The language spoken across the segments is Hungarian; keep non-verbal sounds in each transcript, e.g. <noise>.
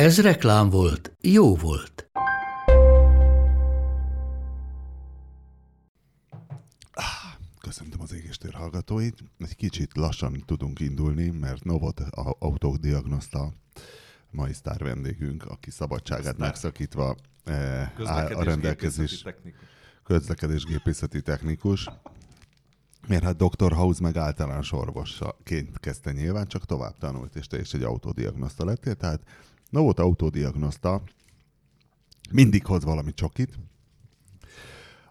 Ez reklám volt, jó volt. Köszöntöm az égéstér hallgatóit. Egy kicsit lassan tudunk indulni, mert Novot a autódiagnoszta mai sztár vendégünk, aki szabadságát Sztár. megszakítva eh, áll a rendelkezés közlekedésgépészeti technikus. Miért hát Dr. House meg általános orvosként kezdte nyilván, csak tovább tanult, és te is egy autódiagnoszta lettél. Tehát Novot autódiagnoszta mindig hoz valami csokit,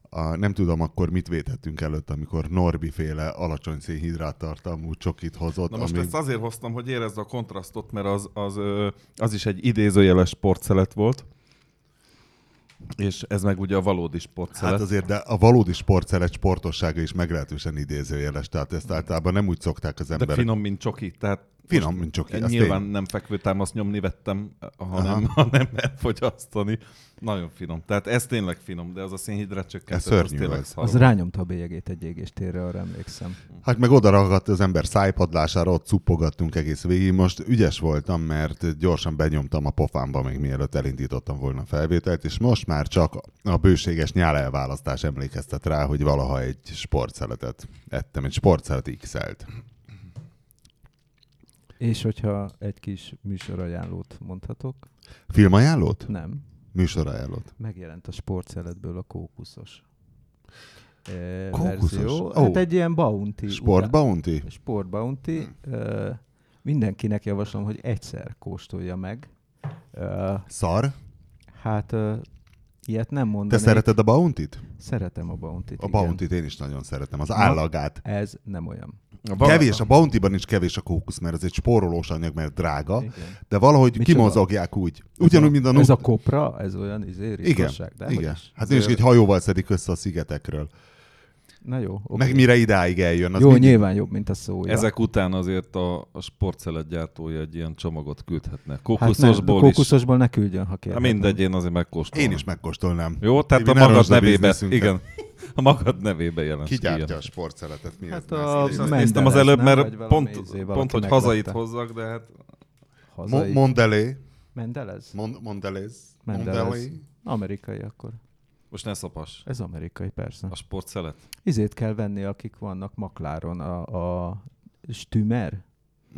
a, nem tudom akkor mit vétettünk előtt, amikor Norbi féle alacsony szénhidrát tartalmú csokit hozott. Na most ami... ezt azért hoztam, hogy érezd a kontrasztot, mert az, az, az is egy idézőjeles sportszelet volt, és ez meg ugye a valódi sportszelet. Hát azért, de a valódi sportszelet sportossága is meglehetősen idézőjeles, tehát ezt általában nem úgy szokták az de emberek. finom, mint csoki. Tehát Finom, mint csoki, az Nyilván tény. nem fekvőtámaszt nyomni vettem, hanem, <laughs> hanem elfogyasztani. Nagyon finom. Tehát ez tényleg finom, de az a szénhidrát csökkentő, Ez az szörnyű tényleg ez. szar Az volt. rányomta a bélyegét egy égéstérre, arra emlékszem. Hát meg oda ragadt az ember szájpadlására, ott cuppogattunk egész végig. Most ügyes voltam, mert gyorsan benyomtam a pofámba, még mielőtt elindítottam volna a felvételt, és most már csak a bőséges nyálelválasztás emlékeztet rá, hogy valaha egy sportszeletet ettem, egy sportszelet x-elt. És hogyha egy kis műsorajánlót mondhatok, Filmajánlót? nem, Műsorajánlót. megjelent a sportszeletből a kókuszos. E, Kókuszos? Verzió. Ó. Hát egy ilyen bounty. Sport urá- Bounty? Sport bounty. E, mindenkinek javaslom, hogy egyszer kóstolja meg. E, Szar? hát e, ilyet nem Te mondanék. szereted a Bounty-t? Szeretem a bounty-t, A igen. Bounty-t én is nagyon szeretem. Az állagát. Ez nem olyan. A val- Kevés, a Bounty-ban is kevés a kókusz, mert ez egy spórolós anyag, mert drága, Igen. de valahogy Micsoda? kimozogják úgy. Ugyanúgy, mint a Ez a nut- kopra, ez olyan izé, Igen, de igen. Is. Hát és egy hajóval szedik össze a szigetekről. Na jó, oké. Meg mire idáig eljön. Az Jó, mindig- nyilván jobb, mint a szója. Ezek után azért a, a sportszelet gyártója egy ilyen csomagot küldhetne. hát Kókuszosból nem, is. kókuszosból ne küldjön, ha Hát kérhetem. mindegy, én azért megkóstolom. Én is megkóstolnám. Jó, tehát Tibi, a ne magad nevébe, igen, a magad nevébe jelent. Ki gyártja a sportszeletet? Mi Hát ez? a Ez- Én ez- azt Menderes, néztem az előbb, mert pont, izé, valaki pont hogy megvette. hazait hozzak, de hát Hazai. Mo- Mondelé. Mendelez? Mon- Mondelez. Mendelez. Mondelé. Amerikai akkor. Most ne szapas. Ez amerikai, persze. A sportszelet. Izét kell venni, akik vannak Makláron, a, a Stümer,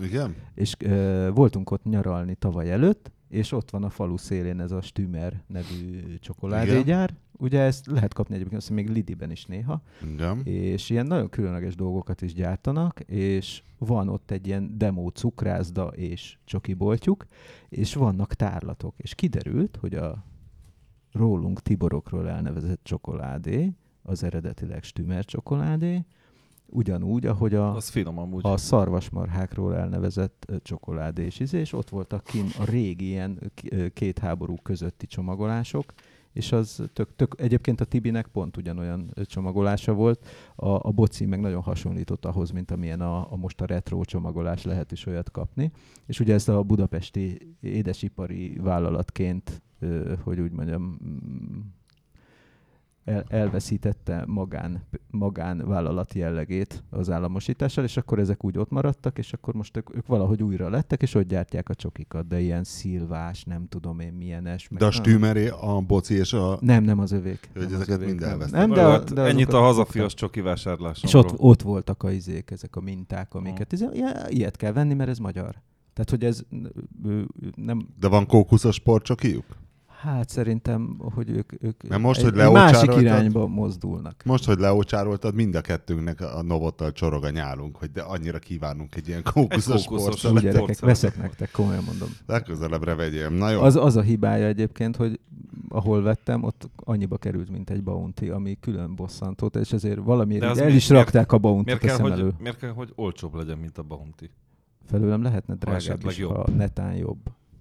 Igen? és ö, voltunk ott nyaralni tavaly előtt, és ott van a falu szélén ez a Stümer nevű csokoládégyár. Ugye ezt lehet kapni egyébként, azt még Lidiben is néha. Igen. és ilyen nagyon különleges dolgokat is gyártanak, és van ott egy ilyen demo cukrászda és csokiboltjuk, és vannak tárlatok. És kiderült, hogy a rólunk Tiborokról elnevezett csokoládé, az eredetileg Stümer csokoládé, ugyanúgy, ahogy a, Az finom amúgy. a szarvasmarhákról elnevezett csokoládé izé, és ott voltak kin a régi ilyen két háború közötti csomagolások, és az tök, tök, egyébként a Tibinek pont ugyanolyan csomagolása volt, a, a boci meg nagyon hasonlított ahhoz, mint amilyen a, a most a retro csomagolás lehet is olyat kapni. És ugye ezt a budapesti édesipari vállalatként, hogy úgy mondjam, el, elveszítette magán, magán vállalati jellegét az államosítással, és akkor ezek úgy ott maradtak, és akkor most ők, ők valahogy újra lettek, és ott gyártják a csokikat, de ilyen szilvás, nem tudom én milyenes. meg De a Stümeré, a boci és a... Nem, nem az övék. Hogy nem ezeket övék, mind elvesztek. Nem, de, a- de ennyit a hazafias csoki vásárlásomról. És ott, ott voltak a izék, ezek a minták, amiket... izé- Ja, ilyet kell venni, mert ez magyar. Tehát, hogy ez nem... De van kókuszos sportcsokijuk? Hát szerintem, hogy ők, ők Mert most, egy, hogy egy másik irányba mozdulnak. Most, hogy leocsároltad, mind a kettőnknek a novottal csorog a nyálunk, hogy de annyira kívánunk egy ilyen kókuszos kókuszos gyerekek, veszek nektek, komolyan mondom. Legközelebbre vegyél. Na jó. Az, az a hibája egyébként, hogy ahol vettem, ott annyiba került, mint egy bounty, ami külön bosszantó, és ezért valamiért el mi- is miért- rakták a bounty Miért kell, hogy, elő. miért kell, hogy olcsóbb legyen, mint a Bounty? Felőlem lehetne drágább is, jobb. ha netán jobb.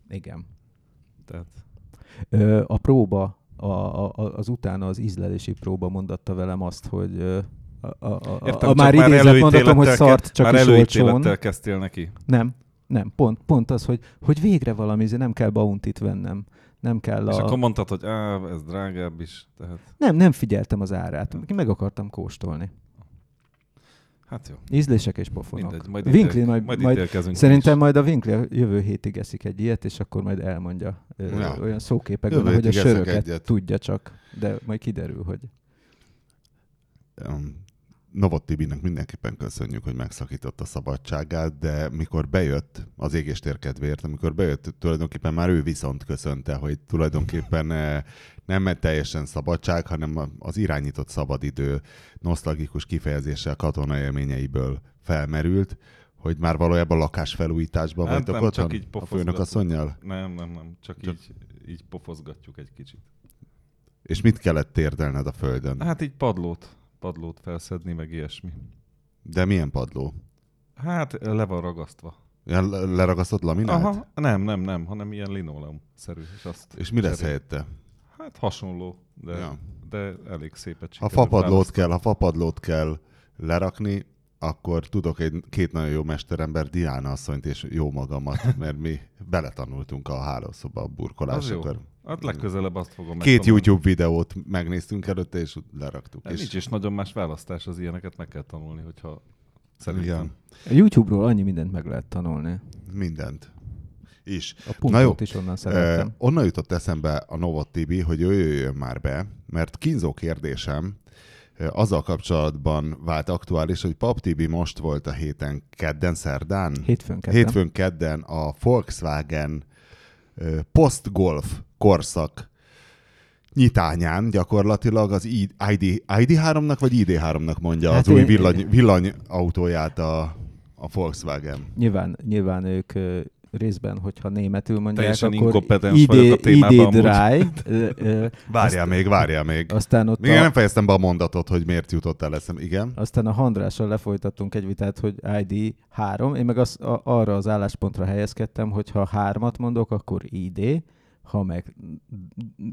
Igen. Tehát A próba, a, a, az utána az ízlelési próba mondatta velem azt, hogy a, a, a, Értem, a már idézett mondatom, hogy szart csak már is olcsón. kezdtél neki? Nem, nem, pont, pont az, hogy, hogy végre valami, nem kell bountit vennem. Nem kell És a... akkor mondtad, hogy á, ez drágább is. Tehát... Nem, nem figyeltem az árát. Meg akartam kóstolni. Hát jó. Ízlések és pofonok. Mindegy, majd, Winkli, majd, majd, majd szerintem majd a Winkli jövő hétig eszik egy ilyet, és akkor majd elmondja ja. olyan szóképekben, hogy a söröket egyet. tudja csak, de majd kiderül, hogy... Um, Novot Tibinek mindenképpen köszönjük, hogy megszakította a szabadságát, de mikor bejött az égéstér kedvéért, amikor bejött, tulajdonképpen már ő viszont köszönte, hogy tulajdonképpen <laughs> eh, nem teljesen szabadság, hanem az irányított szabadidő nosztalgikus kifejezéssel katona élményeiből felmerült, hogy már valójában lakásfelújításban hát vagytok otthon? Csak így a főnök asszonynal? Nem, nem, nem, csak, csak... Így, így pofozgatjuk egy kicsit. És mit kellett térdelned a földön? Hát így padlót padlót felszedni, meg ilyesmi. De milyen padló? Hát le van ragasztva. Ilyen leragasztott laminát? Aha, nem, nem, nem, hanem ilyen linoleum-szerű. És, azt és mi lesz helyette? Hát hasonló, de, ja. de elég szépet Ha fapadlót kell, ha fapadlót kell lerakni, akkor tudok egy két nagyon jó mesterember, Diana asszonyt és jó magamat, mert mi beletanultunk a hálószoba a burkolásokra. Hát legközelebb azt fogom Két YouTube videót megnéztünk előtte, és leraktuk. Hát és... Nincs is nagyon más választás, az ilyeneket meg kell tanulni, hogyha szerintem. Igen. A YouTube-ról annyi mindent meg lehet tanulni. Mindent. Is. A pontot jó, is onnan szerettem. Eh, onnan jutott eszembe a Novot Tibi, hogy ő jöjjön már be, mert kínzó kérdésem, azzal kapcsolatban vált aktuális, hogy Pap Tibi most volt a héten kedden, szerdán? Hétfőn kedden. Hétfőn kedden a Volkswagen post-golf korszak nyitányán gyakorlatilag az ID, ID3-nak vagy ID3-nak mondja hát az én, új villany, villanyautóját a, a Volkswagen. Nyilván, nyilván ők részben, hogyha németül mondják, Teljesen akkor ID, a ID dry. <laughs> várjál még, várjál még. Aztán ott még a... nem fejeztem be a mondatot, hogy miért jutott el eszem. Igen. Aztán a Handrással lefolytattunk egy vitát, hogy ID 3. Én meg az, a, arra az álláspontra helyezkedtem, hogy ha hármat mondok, akkor ID, ha meg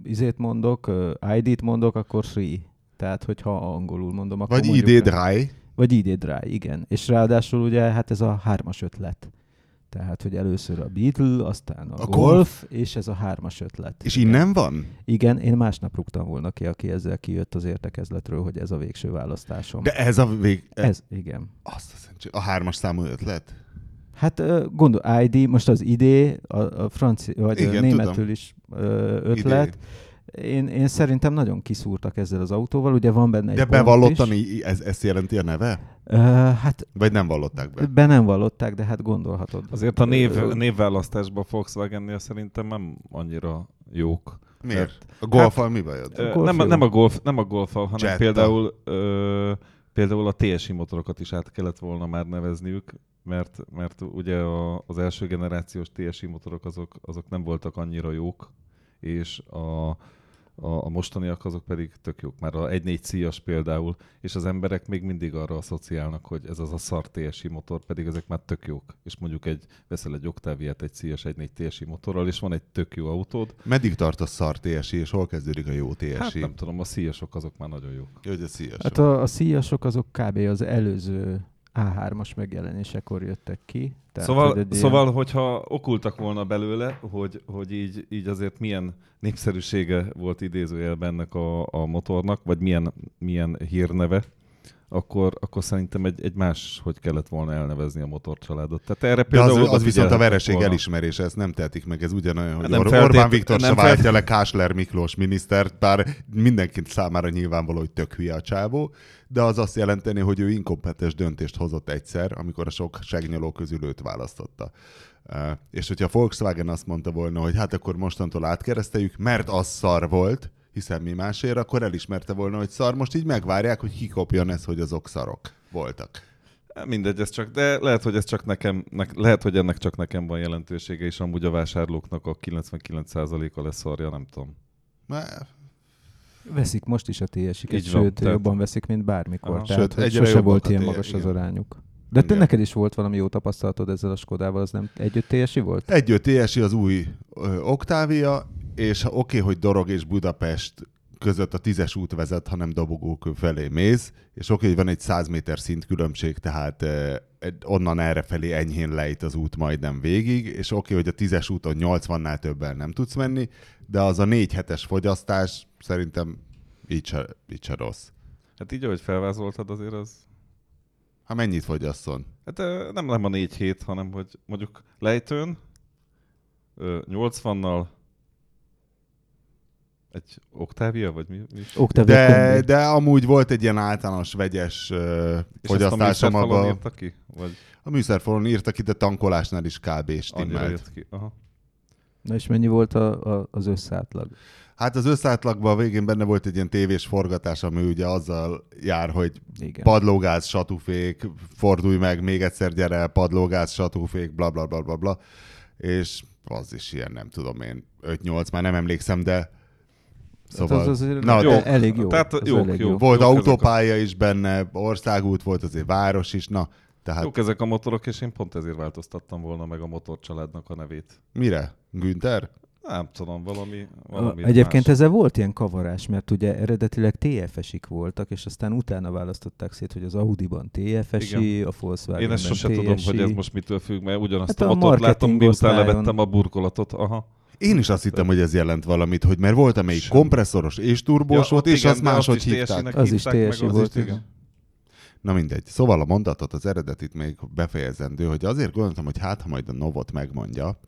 izét mondok, ID-t mondok, akkor free. Tehát, hogyha angolul mondom, akkor Vagy ID dry. Vagy ID dry, igen. És ráadásul ugye hát ez a hármas ötlet. Tehát, hogy először a Beatle, aztán a, a golf, golf, és ez a hármas ötlet. És igen. innen van? Igen, én másnap rúgtam volna ki, aki ezzel kijött az értekezletről, hogy ez a végső választásom. De ez a vég... Ez, igen. Azt a hármas számú ötlet? Hát gondol, ID, most az ID, a, a francia, vagy Igen, a németül tudom. is ötlet. Idé. Én, én szerintem nagyon kiszúrtak ezzel az autóval, ugye van benne egy De bevallottan ez, ezt jelenti a neve? Uh, hát Vagy nem vallották be? Be nem vallották, de hát gondolhatod. Azért a név, névválasztásban Volkswagennél szerintem nem annyira jók. Miért? Mert, a golfal hát, mi bajod? A golf nem, nem, a golf, nem a golfal, hanem Jetta. például ö, például a TSI motorokat is át kellett volna már nevezniük, mert, mert ugye a, az első generációs TSI motorok azok, azok nem voltak annyira jók, és a, a, a mostaniak azok pedig tök jók. Már a 1.4 szíjas például, és az emberek még mindig arra asszociálnak, hogy ez az a szar TSI motor, pedig ezek már tök jók. És mondjuk egy, veszel egy Octaviát egy szíjas 1.4 TSI motorral, és van egy tök jó autód. Meddig tart a szar TSI, és hol kezdődik a jó TSI? Hát nem tudom, a szíjasok azok már nagyon jók. Jó, hogy a szíjasok. Hát a, a szíjasok azok kb. az előző a3-as megjelenésekor jöttek ki. Tehát, szóval, hogy szóval ilyen... hogyha okultak volna belőle, hogy, hogy így, így azért milyen népszerűsége volt idézőjelben ennek a, a motornak, vagy milyen, milyen hírneve, akkor, akkor szerintem egy, egy más, hogy kellett volna elnevezni a motorcsaládot. Tehát erre például az, az viszont a vereség volna. elismerése, ezt nem tehetik meg, ez ugyanolyan, hogy nem Or- feltét, Orbán Viktor nem se váltja le Kásler Miklós minisztert, bár mindenki számára nyilvánvaló, hogy tök hülye a csávó, de az azt jelenteni, hogy ő inkompetens döntést hozott egyszer, amikor a sok segnyoló közül őt választotta. És hogyha a Volkswagen azt mondta volna, hogy hát akkor mostantól átkereszteljük, mert az szar volt, hiszen mi másért, akkor elismerte volna, hogy szar. Most így megvárják, hogy kikopjon ez, hogy azok szarok voltak. Mindegy, ez csak, de lehet, hogy ez csak nekem, ne, lehet, hogy ennek csak nekem van jelentősége, és amúgy a vásárlóknak a 99%-a lesz szarja, nem tudom. Veszik most is a TS-iket, sőt, van, tehát... jobban veszik, mint bármikor. Aha. Tehát, sőt, sose volt ilyen magas igen. az arányuk. De te neked is volt valami jó tapasztalatod ezzel a Skodával, az nem együtt TSI volt? Együtt TSI az új ö, Octavia, és oké, okay, hogy Dorog és Budapest között a tízes út vezet, hanem dobogókő felé mész, és oké, okay, hogy van egy 100 méter szint különbség, tehát eh, onnan erre felé enyhén lejt az út majdnem végig, és oké, okay, hogy a tízes úton 80-nál többen nem tudsz menni, de az a négy hetes fogyasztás szerintem így se, így se rossz. Hát így, ahogy felvázoltad, azért az... Hát mennyit fogyasszon? Hát nem nem a négy hét, hanem hogy mondjuk lejtőn 80-nal egy Octavia, vagy mi, mi is? Octavia de, de amúgy volt egy ilyen általános vegyes uh, fogyasztása maga. írta ki? Vagy? A műszerfalon írta ki, de tankolásnál is kb. stimmelt. ki. Aha. Na és mennyi volt a, a, az összátlag? Hát az összátlagban a végén benne volt egy ilyen tévés forgatás, ami ugye azzal jár, hogy Igen. padlógáz, satúfék, fordulj meg, még egyszer gyere, padlógáz, satúfék, bla bla bla bla bla. És az is ilyen, nem tudom én, 5-8, már nem emlékszem, de Szóval, hát az azért na, jó, elég jó. Tehát jó, elég jó. jó. Volt jó autópálya a... is benne, országút volt, azért város is, na. Tehát... Jók ezek a motorok, és én pont ezért változtattam volna meg a motorcsaládnak a nevét. Mire? Günther? Nem tudom, valami, valami Egyébként más. ezzel volt ilyen kavarás, mert ugye eredetileg TFS-ik voltak, és aztán utána választották szét, hogy az Audi-ban TFS-i, a volkswagen Én ezt sose tudom, hogy ez most mitől függ, mert ugyanazt hát a, a motort látom, miután levettem a burkolatot. Aha. Én is azt hittem, hogy ez jelent valamit, hogy mert volt, amelyik Sem. kompresszoros és turbós ja, volt, és igen, azt máshogy hívták. Az is TSI volt, igen. Na mindegy. Szóval a mondatot, az eredetit még befejezendő, hogy azért gondoltam, hogy hát, ha majd a Novot megmondja,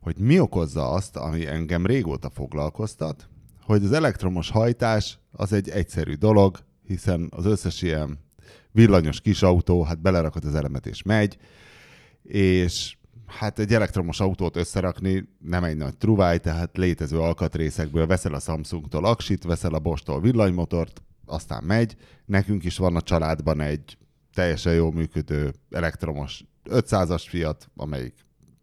hogy mi okozza azt, ami engem régóta foglalkoztat, hogy az elektromos hajtás az egy egyszerű dolog, hiszen az összes ilyen villanyos kis autó, hát belerakod az elemet és megy, és hát egy elektromos autót összerakni nem egy nagy truváj, tehát létező alkatrészekből veszel a Samsungtól aksit, veszel a Bostól villanymotort, aztán megy. Nekünk is van a családban egy teljesen jól működő elektromos 500-as Fiat, amelyik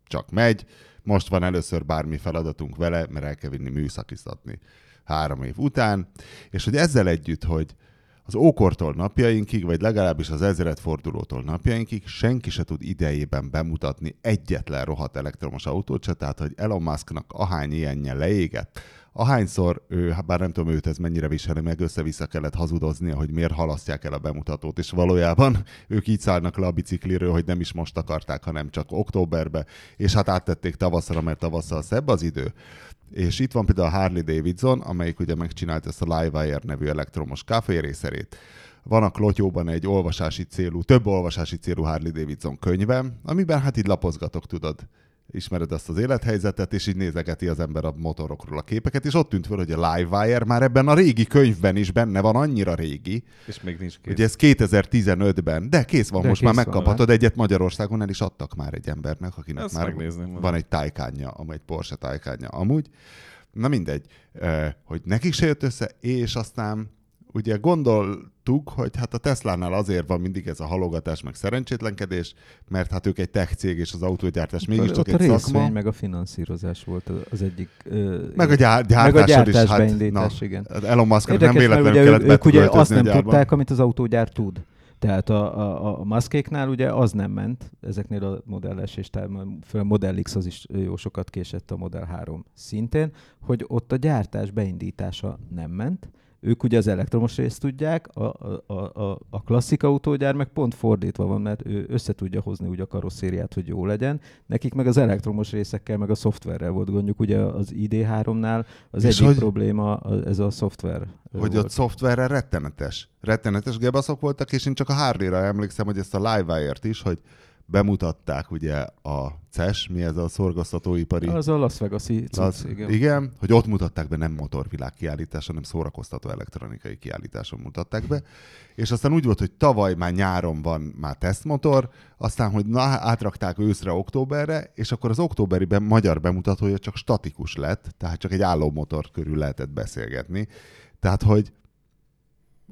csak megy. Most van először bármi feladatunk vele, mert el kell vinni műszakiztatni három év után. És hogy ezzel együtt, hogy az ókortól napjainkig, vagy legalábbis az ezredfordulótól napjainkig senki se tud idejében bemutatni egyetlen rohadt elektromos autót se, tehát hogy Elon Musknak ahány ilyenje leégett, ahányszor ő, hát bár nem tudom őt ez mennyire viseli meg, össze-vissza kellett hazudoznia, hogy miért halasztják el a bemutatót, és valójában ők így szállnak le a bicikliről, hogy nem is most akarták, hanem csak októberbe, és hát áttették tavaszra, mert tavasszal szebb az idő. És itt van például a Harley Davidson, amelyik ugye megcsinált ezt a Livewire nevű elektromos kávérészerét. Van a klotyóban egy olvasási célú, több olvasási célú Harley Davidson könyve, amiben hát így lapozgatok, tudod, ismered ezt az élethelyzetet, és így nézegeti az ember a motorokról a képeket, és ott tűnt fel, hogy a Livewire már ebben a régi könyvben is benne van, annyira régi. És még nincs kész. Ugye ez 2015-ben, de kész van, de most kész már megkaphatod van, egyet Magyarországon, el is adtak már egy embernek, akinek Ezt már van egy tájkánja, egy Porsche tájkánja amúgy. Na mindegy, hogy nekik se jött össze, és aztán ugye gondoltuk, hogy hát a Teslánál azért van mindig ez a halogatás, meg szerencsétlenkedés, mert hát ők egy tech cég, és az autógyártás mégiscsak egy a szakma. meg a finanszírozás volt az egyik... Uh, meg a gyár, gyártás, meg a gyártás is, hát, na, igen. Hát Elon Musk nem véletlenül ugye kellett ők ugye azt nem tudták, amit az autógyár tud. Tehát a, a, a Muskéknál ugye az nem ment, ezeknél a Model S és föl a Model X az is jó sokat késett a Model 3 szintén, hogy ott a gyártás beindítása nem ment, ők ugye az elektromos részt tudják, a, a, a, a klasszik autógyár meg pont fordítva van, mert ő össze tudja hozni ugye a karosszériát, hogy jó legyen. Nekik meg az elektromos részekkel, meg a szoftverrel volt gondjuk, ugye az ID3-nál az És egyik hogy, probléma ez a szoftver. Hogy volt. a szoftverrel rettenetes. Rettenetes gebaszok voltak, és én csak a Harley-ra emlékszem, hogy ezt a Livewire-t is, hogy bemutatták ugye a CES, mi ez a szorgoztatóipari... Az a Las Vegas-i igen. igen. hogy ott mutatták be nem motorvilág kiállítás, hanem szórakoztató elektronikai kiállításon mutatták be. És aztán úgy volt, hogy tavaly már nyáron van már tesztmotor, aztán, hogy na, átrakták őszre, októberre, és akkor az októberi be, magyar bemutatója csak statikus lett, tehát csak egy álló motor körül lehetett beszélgetni. Tehát, hogy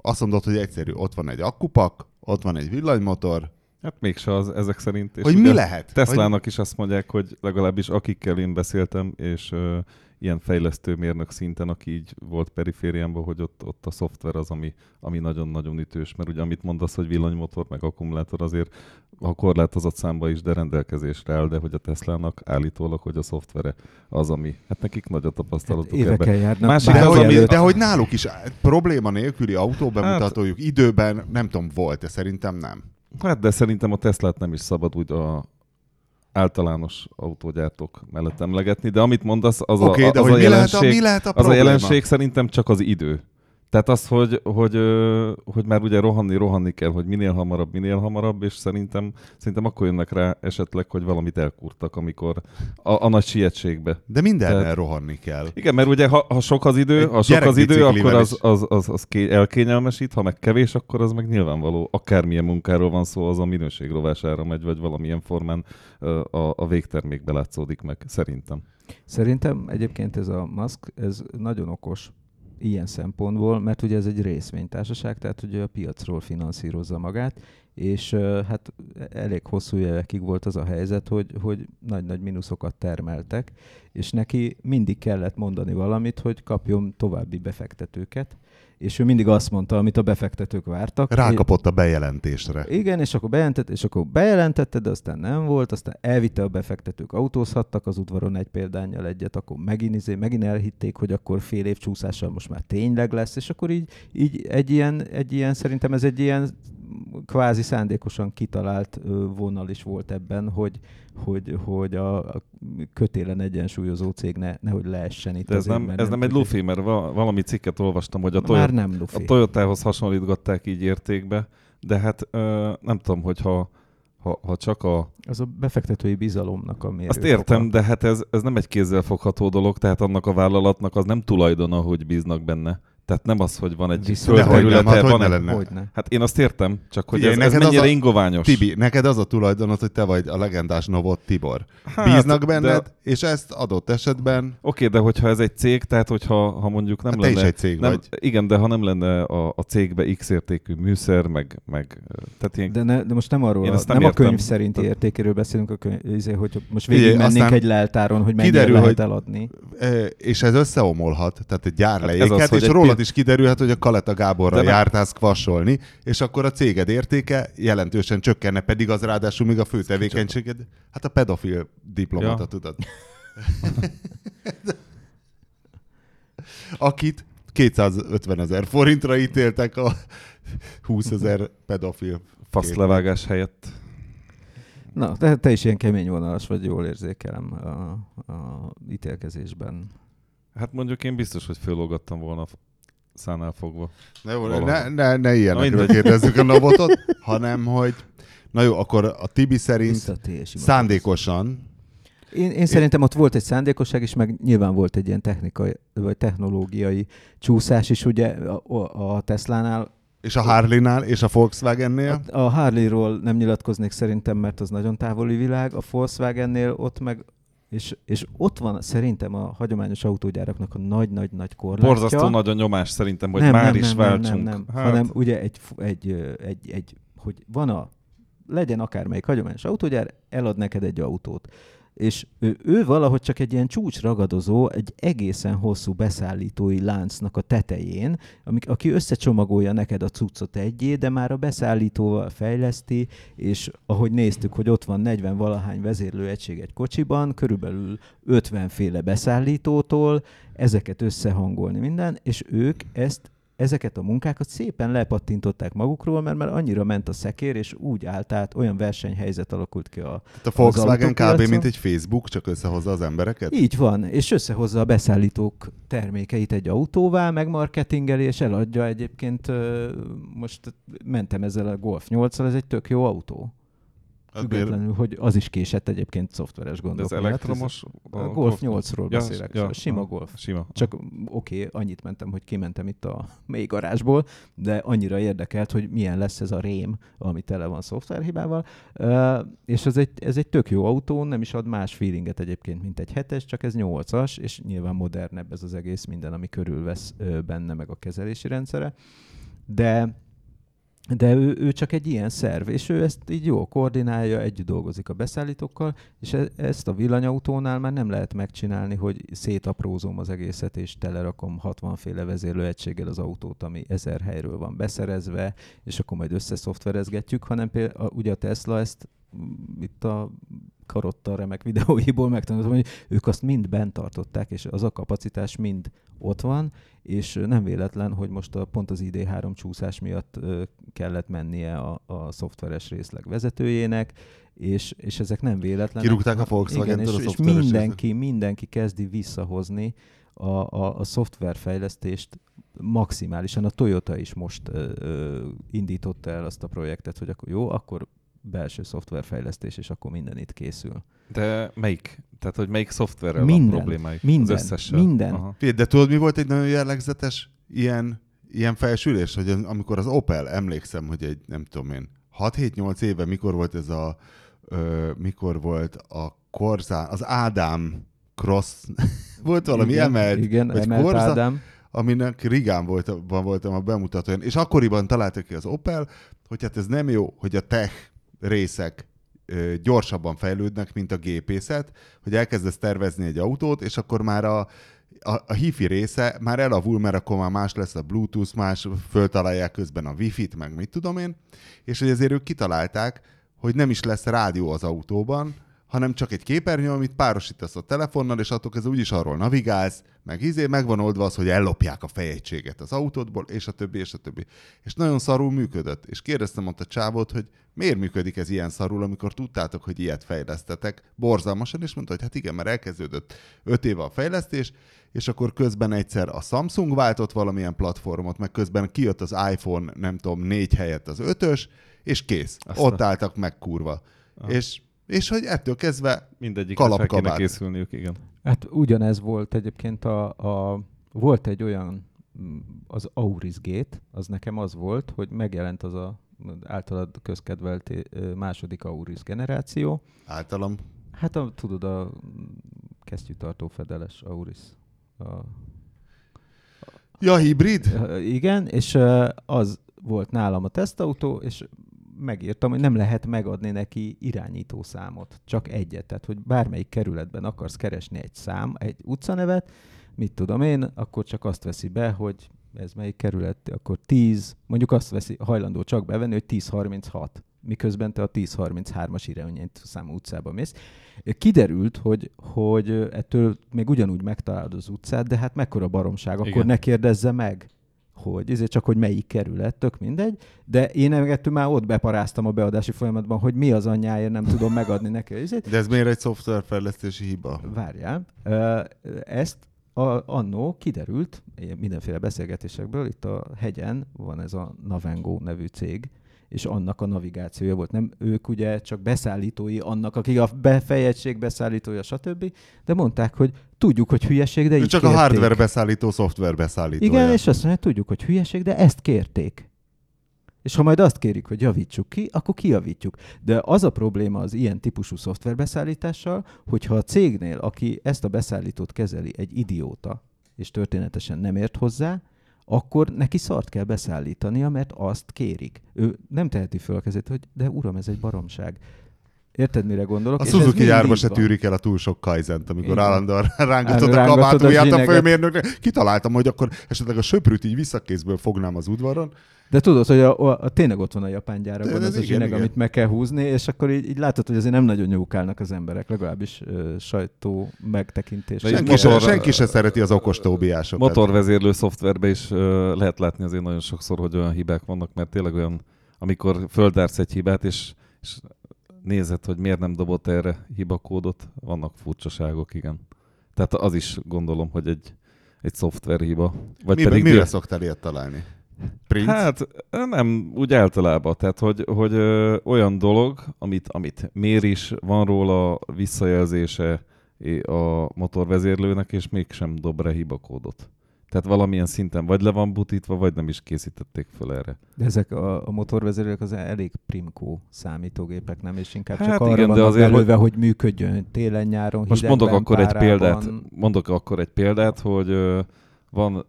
azt mondod, hogy egyszerű, ott van egy akkupak, ott van egy villanymotor, Hát mégse az ezek szerint. És hogy mi lehet? Teslának hogy... is azt mondják, hogy legalábbis akikkel én beszéltem, és uh, ilyen fejlesztő mérnök szinten, aki így volt perifériámban, hogy ott, ott a szoftver az, ami, ami nagyon-nagyon ütős, mert ugye amit mondasz, hogy villanymotor meg akkumulátor azért a korlátozott számba is, de rendelkezésre áll, de hogy a Teslának állítólag, hogy a szoftvere az, ami, hát nekik nagy a tapasztalatuk hát évekkel járnak. Másik de, az, hogy, ami... de hogy náluk is probléma nélküli autóbemutatójuk hát, időben, nem tudom, volt-e, szerintem nem. Hát de szerintem a Teslát nem is szabad úgy a általános autógyártók mellett emlegetni, de amit mondasz, az, okay, a, az, a, jelenség, lehet a, mi lehet a az a jelenség szerintem csak az idő. Tehát az, hogy, hogy, hogy már ugye rohanni, rohanni kell, hogy minél hamarabb, minél hamarabb, és szerintem, szerintem akkor jönnek rá esetleg, hogy valamit elkurtak, amikor a, a nagy sietségbe. De mindenre Tehát, rohanni kell. Igen, mert ugye ha, ha sok az idő, ha sok az idő, akkor az, az, az, az elkényelmesít, ha meg kevés, akkor az meg nyilvánvaló. Akármilyen munkáról van szó, az a minőség rovására megy, vagy valamilyen formán a, a végtermékbe látszódik meg, szerintem. Szerintem egyébként ez a Musk, ez nagyon okos ilyen szempontból, mert ugye ez egy részvénytársaság, tehát ugye a piacról finanszírozza magát, és hát elég hosszú évekig volt az a helyzet, hogy, hogy nagy-nagy mínuszokat termeltek, és neki mindig kellett mondani valamit, hogy kapjon további befektetőket, és ő mindig azt mondta, amit a befektetők vártak. Rákapott a bejelentésre. Igen, és akkor bejelentett, és akkor bejelentette, de aztán nem volt, aztán elvitte a befektetők, autózhattak az udvaron egy példányjal egyet, akkor megint, izé, megint elhitték, hogy akkor fél év csúszással most már tényleg lesz, és akkor így, így egy, ilyen, egy ilyen, szerintem ez egy ilyen kvázi szándékosan kitalált vonal is volt ebben, hogy, hogy, hogy a kötélen egyensúlyozó cég ne, nehogy leessen itt. De ez nem, ez nem egy lufi, mert valami cikket olvastam, hogy a, Toyota, nem lufi. a Toyotához hasonlítgatták így értékbe, de hát ö, nem tudom, hogyha ha, ha csak a... Az a befektetői bizalomnak a mérő. Azt értem, de hát ez, ez nem egy kézzelfogható dolog, tehát annak a vállalatnak az nem tulajdona, hogy bíznak benne. Tehát nem az, hogy van egy földterülete, hát van. Lenne? Hogyne. Hát én azt értem, csak hogy Figyelj, ez, ez mennyire a... ingoványos. Tibi, neked az a tulajdonod, hogy te vagy a legendás Novot Tibor. Hát, Bíznak benned, de... és ezt adott esetben... Oké, okay, de hogyha ez egy cég, tehát hogyha ha mondjuk nem hát lenne... Te is egy cég nem, vagy. Igen, de ha nem lenne a, a cégbe X értékű műszer, meg... meg tehát ilyen... de, ne, de most nem arról, a, nem, nem a könyv szerinti értékéről beszélünk, a könyv, izé, hogy most végig mennénk egy leltáron, hogy mennyire kiderül, lehet eladni. És ez összeomolhat, tehát egy gyár hát és rólad is kiderülhet, hogy a Kaleta Gáborra De jártál skvassolni, és akkor a céged értéke jelentősen csökkenne, pedig az ráadásul még a fő tevékenységed, hát a pedofil diplomata, ja. tudod. <laughs> Akit 250 ezer forintra ítéltek a 20 ezer pedofil. Faszlevágás helyett. Na, te, te is ilyen kemény vonalas vagy, jól érzékelem a, a ítélkezésben. Hát mondjuk én biztos, hogy fölolgattam volna szánál fogva. Na jó, ne, ne, ne ilyenekről kérdezzük a Novotot, hanem hogy na jó, akkor a Tibi szerint szándékosan én, én szerintem ott volt egy szándékosság is, meg nyilván volt egy ilyen technikai, vagy technológiai csúszás is, ugye a, a Teslánál. És a Harley-nál, és a Volkswagen-nél? A, a Harley-ról nem nyilatkoznék szerintem, mert az nagyon távoli világ, a Volkswagen-nél ott meg és, és ott van szerintem a hagyományos autógyáraknak a nagy-nagy-nagy korlátja. Borzasztó nagy a nyomás szerintem, hogy nem, már nem, is nem, váltsunk. Nem, nem, nem. Hát... hanem ugye egy, egy, egy, egy, hogy van a, legyen akármelyik hagyományos autógyár, elad neked egy autót és ő, ő valahogy csak egy ilyen csúcsragadozó, egy egészen hosszú beszállítói láncnak a tetején, amik, aki összecsomagolja neked a cuccot egyé, de már a beszállítóval fejleszti, és ahogy néztük, hogy ott van 40 valahány vezérlőegység egy kocsiban, körülbelül 50 féle beszállítótól, ezeket összehangolni minden, és ők ezt ezeket a munkákat szépen lepattintották magukról, mert már annyira ment a szekér, és úgy állt át, olyan versenyhelyzet alakult ki a Tehát a Volkswagen kb. mint egy Facebook, csak összehozza az embereket? Így van, és összehozza a beszállítók termékeit egy autóvá, meg marketingeli, és eladja egyébként, most mentem ezzel a Golf 8-al, ez egy tök jó autó. Függetlenül, hogy az is késett egyébként szoftveres gondok De ez elektromos? A, a Golf 8-ról ja, beszélek, ja, szóval sima a, Golf. Sima. Csak oké, okay, annyit mentem, hogy kimentem itt a mély garázsból, de annyira érdekelt, hogy milyen lesz ez a rém, ami tele van szoftverhibával. Uh, és ez egy, ez egy tök jó autó, nem is ad más feelinget egyébként, mint egy hetes, csak ez 8-as, és nyilván modernebb ez az egész minden, ami körülvesz benne, meg a kezelési rendszere. De de ő, ő csak egy ilyen szerv, és ő ezt így jól koordinálja, együtt dolgozik a beszállítókkal, és e, ezt a villanyautónál már nem lehet megcsinálni, hogy szétaprózom az egészet, és telerakom 60 féle vezérlőegységgel az autót, ami ezer helyről van beszerezve, és akkor majd összeszoftverezgetjük, hanem például ugye a Tesla ezt itt a karotta remek videóiból megtanultam, hogy ők azt mind bent tartották, és az a kapacitás mind ott van, és nem véletlen, hogy most a, pont az ID3 csúszás miatt ö, kellett mennie a, a szoftveres részleg vezetőjének, és, és ezek nem véletlenek. Kirúgták a volkswagen és, a és mindenki, részleg. mindenki kezdi visszahozni a, a, a szoftverfejlesztést maximálisan. A Toyota is most ö, ö, indította el azt a projektet, hogy akkor jó, akkor belső szoftverfejlesztés, és akkor minden itt készül. De melyik? Tehát, hogy melyik szoftverrel minden, van problémáik? Minden, az? Minden. Aha. De tudod, mi volt egy nagyon jellegzetes ilyen, ilyen felsülés, hogy amikor az Opel, emlékszem, hogy egy, nem tudom én, 6-7-8 éve, mikor volt ez a, ö, mikor volt a Korzán, az Ádám Cross, <laughs> volt valami igen, emelt, igen, vagy emelt Korza, Ádám aminek Rigán volt, voltam a bemutatóján, és akkoriban találtak ki az Opel, hogy hát ez nem jó, hogy a tech részek gyorsabban fejlődnek, mint a gépészet, hogy elkezdesz tervezni egy autót, és akkor már a, a, a hifi része már elavul, mert akkor már más lesz a Bluetooth, más föltalálják közben a Wi-Fi-t, meg mit tudom én, és hogy ezért ők kitalálták, hogy nem is lesz rádió az autóban, hanem csak egy képernyő, amit párosítasz a telefonnal, és attól ez úgyis arról navigálsz, meg izé, meg van oldva az, hogy ellopják a fejegységet az autódból, és a többi, és a többi. És nagyon szarul működött. És kérdeztem ott a csávot, hogy miért működik ez ilyen szarul, amikor tudtátok, hogy ilyet fejlesztetek, borzalmasan, és mondta, hogy hát igen, mert elkezdődött öt éve a fejlesztés, és akkor közben egyszer a Samsung váltott valamilyen platformot, meg közben kijött az iPhone, nem tudom, négy helyett az ötös, és kész. Aztán. Ott álltak meg kurva. Aha. És és hogy ettől kezdve Mindegyik fel kéne készülniük, igen. Hát ugyanez volt egyébként a, a volt egy olyan mm, az Auris Gate, az nekem az volt, hogy megjelent az a általad közkedvelt második Auris generáció. Általam? Hát a, tudod, a kesztyűtartó fedeles Auris. A, ja, hibrid? Igen, és az volt nálam a tesztautó, és megírtam, hogy nem lehet megadni neki irányítószámot, csak egyet. Tehát, hogy bármelyik kerületben akarsz keresni egy szám, egy utcanevet, mit tudom én, akkor csak azt veszi be, hogy ez melyik kerület, akkor 10, mondjuk azt veszi hajlandó csak bevenni, hogy 1036 miközben te a 1033-as irányít számú utcába mész. Kiderült, hogy, hogy ettől még ugyanúgy megtalálod az utcát, de hát mekkora baromság, akkor Igen. ne kérdezze meg hogy ezért csak, hogy melyik kerület, tök mindegy, de én meg ettől már ott beparáztam a beadási folyamatban, hogy mi az anyjáért nem tudom megadni neki. Ezért. De ez miért egy szoftverfejlesztési hiba? Várjál. Ezt a, annó kiderült, mindenféle beszélgetésekből, itt a hegyen van ez a Navengo nevű cég, és annak a navigációja volt. Nem ők ugye csak beszállítói annak, akik a befejegység beszállítója, stb. De mondták, hogy tudjuk, hogy hülyeség, de így Csak kérték. a hardware beszállító, szoftver beszállítója. Igen, és azt mondja, tudjuk, hogy hülyeség, de ezt kérték. És ha majd azt kérik, hogy javítsuk ki, akkor kijavítjuk. De az a probléma az ilyen típusú szoftverbeszállítással, hogyha a cégnél, aki ezt a beszállítót kezeli, egy idióta, és történetesen nem ért hozzá, akkor neki szart kell beszállítania, mert azt kérik. Ő nem teheti föl a kezét, hogy de uram, ez egy baromság. Érted, mire gondolok? A Suzuki járba se tűrik el a túl sok kajzent, amikor Igen. állandóan <laughs> rángatod a kabátúját a, a főmérnöknek. Kitaláltam, hogy akkor esetleg a söprűt így visszakézből fognám az udvaron. De tudod, hogy a, a, a tényleg ott van a japán gyárakban az a zsineg, amit meg kell húzni, és akkor így, így látod, hogy azért nem nagyon nyúkálnak az emberek, legalábbis uh, sajtó megtekintés. Senki, motor, se, senki se szereti az okos tóbiásokat. Motorvezérlő szoftverben is uh, lehet látni azért nagyon sokszor, hogy olyan hibák vannak, mert tényleg olyan, amikor földársz egy hibát, és, és nézed, hogy miért nem dobott erre hibakódot, vannak furcsaságok, igen. Tehát az is gondolom, hogy egy, egy szoftverhiba. Vagy Mi, pedig mire szoktál ilyet találni? Prince? Hát nem, úgy általában. Tehát, hogy, hogy ö, olyan dolog, amit, amit mér is, van róla visszajelzése a motorvezérlőnek, és mégsem dob re hibakódot. Tehát valamilyen szinten vagy le van butítva, vagy nem is készítették föl erre. De ezek a, a motorvezérők az elég primkó számítógépek, nem? És inkább hát csak arra igen, de azért, belőve, hogy működjön télen, nyáron, Most mondok akkor párában. egy példát, mondok akkor egy példát, hogy van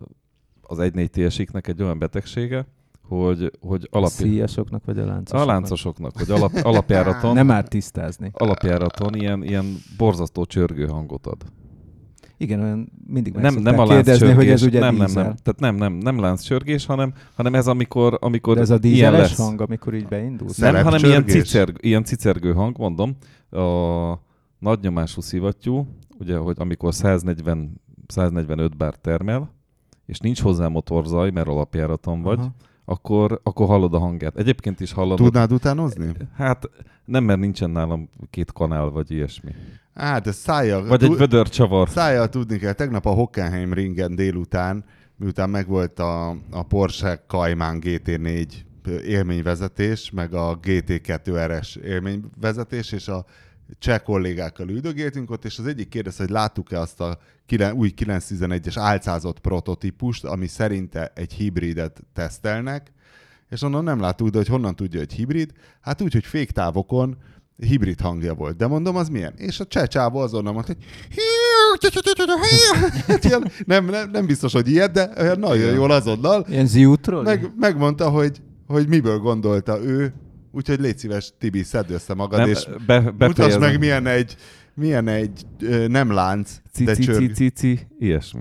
az 1.4 TSX-nek egy olyan betegsége, hogy, hogy alap... A szíjasoknak vagy a láncosoknak? A láncosoknak, hogy alap, alapjáraton... Nem már tisztázni. Alapjáraton ilyen, ilyen borzasztó csörgő hangot ad. Igen, olyan mindig meg nem, nem a kérdezni, hogy ez ugye nem, nem, nem, tehát nem, nem, nem lánccsörgés, hanem, hanem ez amikor, amikor De ez a dízeles lesz. hang, amikor így beindul? Nem, hanem ilyen, cicerg, ilyen cicergő hang, mondom. A nagynyomású szivattyú, ugye, hogy amikor 140, 145 bár termel, és nincs hozzá motorzaj, mert alapjáraton vagy, Aha. Akkor, akkor hallod a hangját. Egyébként is hallod. Tudnád utánozni? Hát nem, mert nincsen nálam két kanál, vagy ilyesmi. Hát, ez szája... Vagy egy vödör csavar. Szája tudni kell. Tegnap a Hockenheim ringen délután, miután megvolt a, a Porsche Cayman GT4 élményvezetés, meg a GT2 RS élményvezetés, és a cseh kollégákkal üldögéltünk ott, és az egyik kérdezte, hogy láttuk-e azt a új 911-es álcázott prototípust, ami szerinte egy hibridet tesztelnek, és onnan nem láttuk, de hogy honnan tudja, hogy hibrid? Hát úgy, hogy féktávokon hibrid hangja volt. De mondom, az milyen? És a cseh csávó azonnal mondta, hogy <laughs> nem, nem, nem biztos, hogy ilyet, de olyan nagyon jól azonnal. Ilyen ziútról? Meg, megmondta, hogy, hogy miből gondolta ő, úgyhogy légy szíves, Tibi, szedd össze magad, nem, és be, mutasd meg, milyen egy, milyen egy nem lánc, ci, de csörg. Ci, ci, ci, ilyesmi.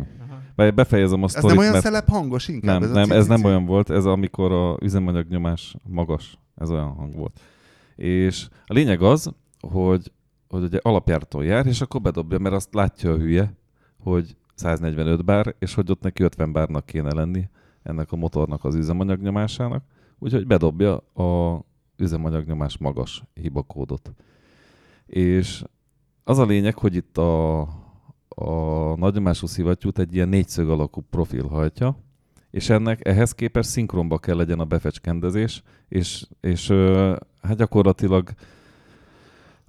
Aha. Befejezem a sztorit, Ez nem olyan mert... szelep hangos inkább? Nem, ez, nem, ez nem olyan volt, ez amikor a üzemanyagnyomás magas, ez olyan hang volt. És a lényeg az, hogy, hogy ugye alapjártól jár, és akkor bedobja, mert azt látja a hülye, hogy 145 bár, és hogy ott neki 50 bárnak kéne lenni ennek a motornak az üzemanyagnyomásának, úgyhogy bedobja a üzemanyagnyomás magas hibakódot. És az a lényeg, hogy itt a, a nagynyomású szivattyút egy ilyen négyszög alakú profil hajtja, és ennek ehhez képest szinkronba kell legyen a befecskendezés, és, és hát gyakorlatilag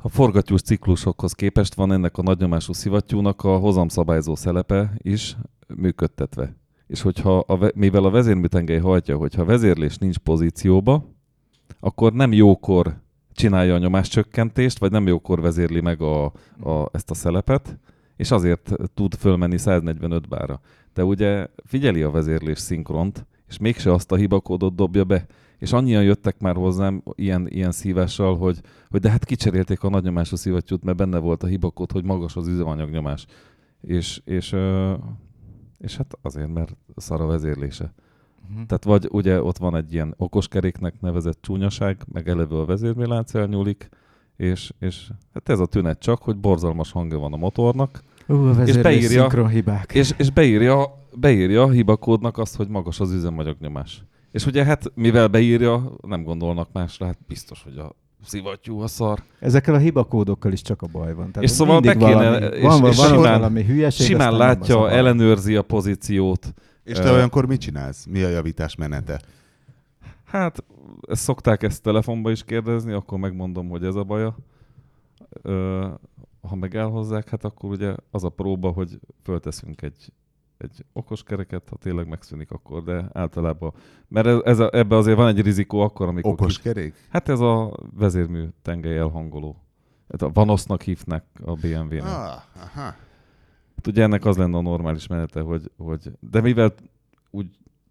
a forgattyús ciklusokhoz képest van ennek a nagynyomású szivattyúnak a hozamszabályzó szelepe is működtetve. És hogyha a, mivel a vezérműtengely hajtja, hogyha a vezérlés nincs pozícióba, akkor nem jókor csinálja a nyomáscsökkentést, vagy nem jókor vezérli meg a, a, ezt a szelepet, és azért tud fölmenni 145 bára. De ugye figyeli a vezérlés szinkront, és mégse azt a hibakódot dobja be. És annyian jöttek már hozzám ilyen, ilyen szívással, hogy, hogy de hát kicserélték a nagynyomású szivattyút, mert benne volt a hibakód, hogy magas az üzemanyagnyomás. És, és, és hát azért, mert szar a vezérlése. Uh-huh. Tehát vagy ugye ott van egy ilyen okoskeréknek nevezett csúnyaság, meg eleve a vezérmélánc elnyúlik, és, és hát ez a tünet csak, hogy borzalmas hangja van a motornak, Uh, a és beírja, hibák. És, és beírja, beírja a hibakódnak azt, hogy magas az üzemanyagnyomás. És ugye hát, mivel beírja, nem gondolnak másra, hát biztos, hogy a szivattyú a szar. Ezekkel a hibakódokkal is csak a baj van. Tehát és szóval be kéne, valami, és, van, és van simán, valami hülyeség, simán látja, ellenőrzi a pozíciót, és te uh, olyankor mit csinálsz? Mi a javítás menete? Hát, ezt szokták ezt telefonba is kérdezni, akkor megmondom, hogy ez a baja. Uh, ha meg elhozzák, hát akkor ugye az a próba, hogy fölteszünk egy, egy okos kereket, ha tényleg megszűnik akkor, de általában, mert ez, ez a, ebbe azért van egy rizikó akkor, amikor... Okos kerék? Hát ez a vezérmű tengely elhangoló. Hát a Vanosznak hívnak a BMW-nek. Ah, aha. Hát ugye ennek az lenne a normális menete, hogy, hogy de mivel úgy